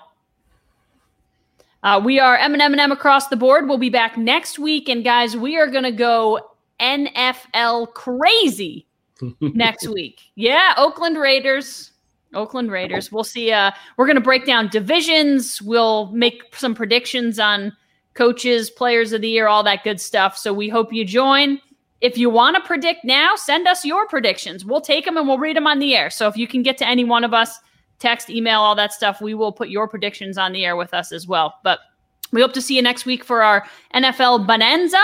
A: Uh, we are M and M and M across the board. We'll be back next week, and guys, we are going to go NFL crazy [LAUGHS] next week. Yeah, Oakland Raiders. Oakland Raiders. We'll see. Uh, we're going to break down divisions. We'll make some predictions on coaches, players of the year, all that good stuff. So we hope you join. If you want to predict now, send us your predictions. We'll take them and we'll read them on the air. So if you can get to any one of us, text, email, all that stuff, we will put your predictions on the air with us as well. But we hope to see you next week for our NFL Bonanza.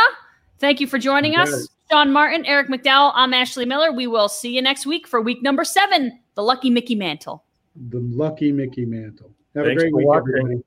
A: Thank you for joining us.
B: Yes.
A: Sean Martin, Eric McDowell, I'm Ashley Miller. We will see you next week for week number seven, the Lucky Mickey Mantle.
B: the lucky Mickey Mantle. Have
C: Thanks
B: a great
C: for
B: week,
C: watching.
B: everybody.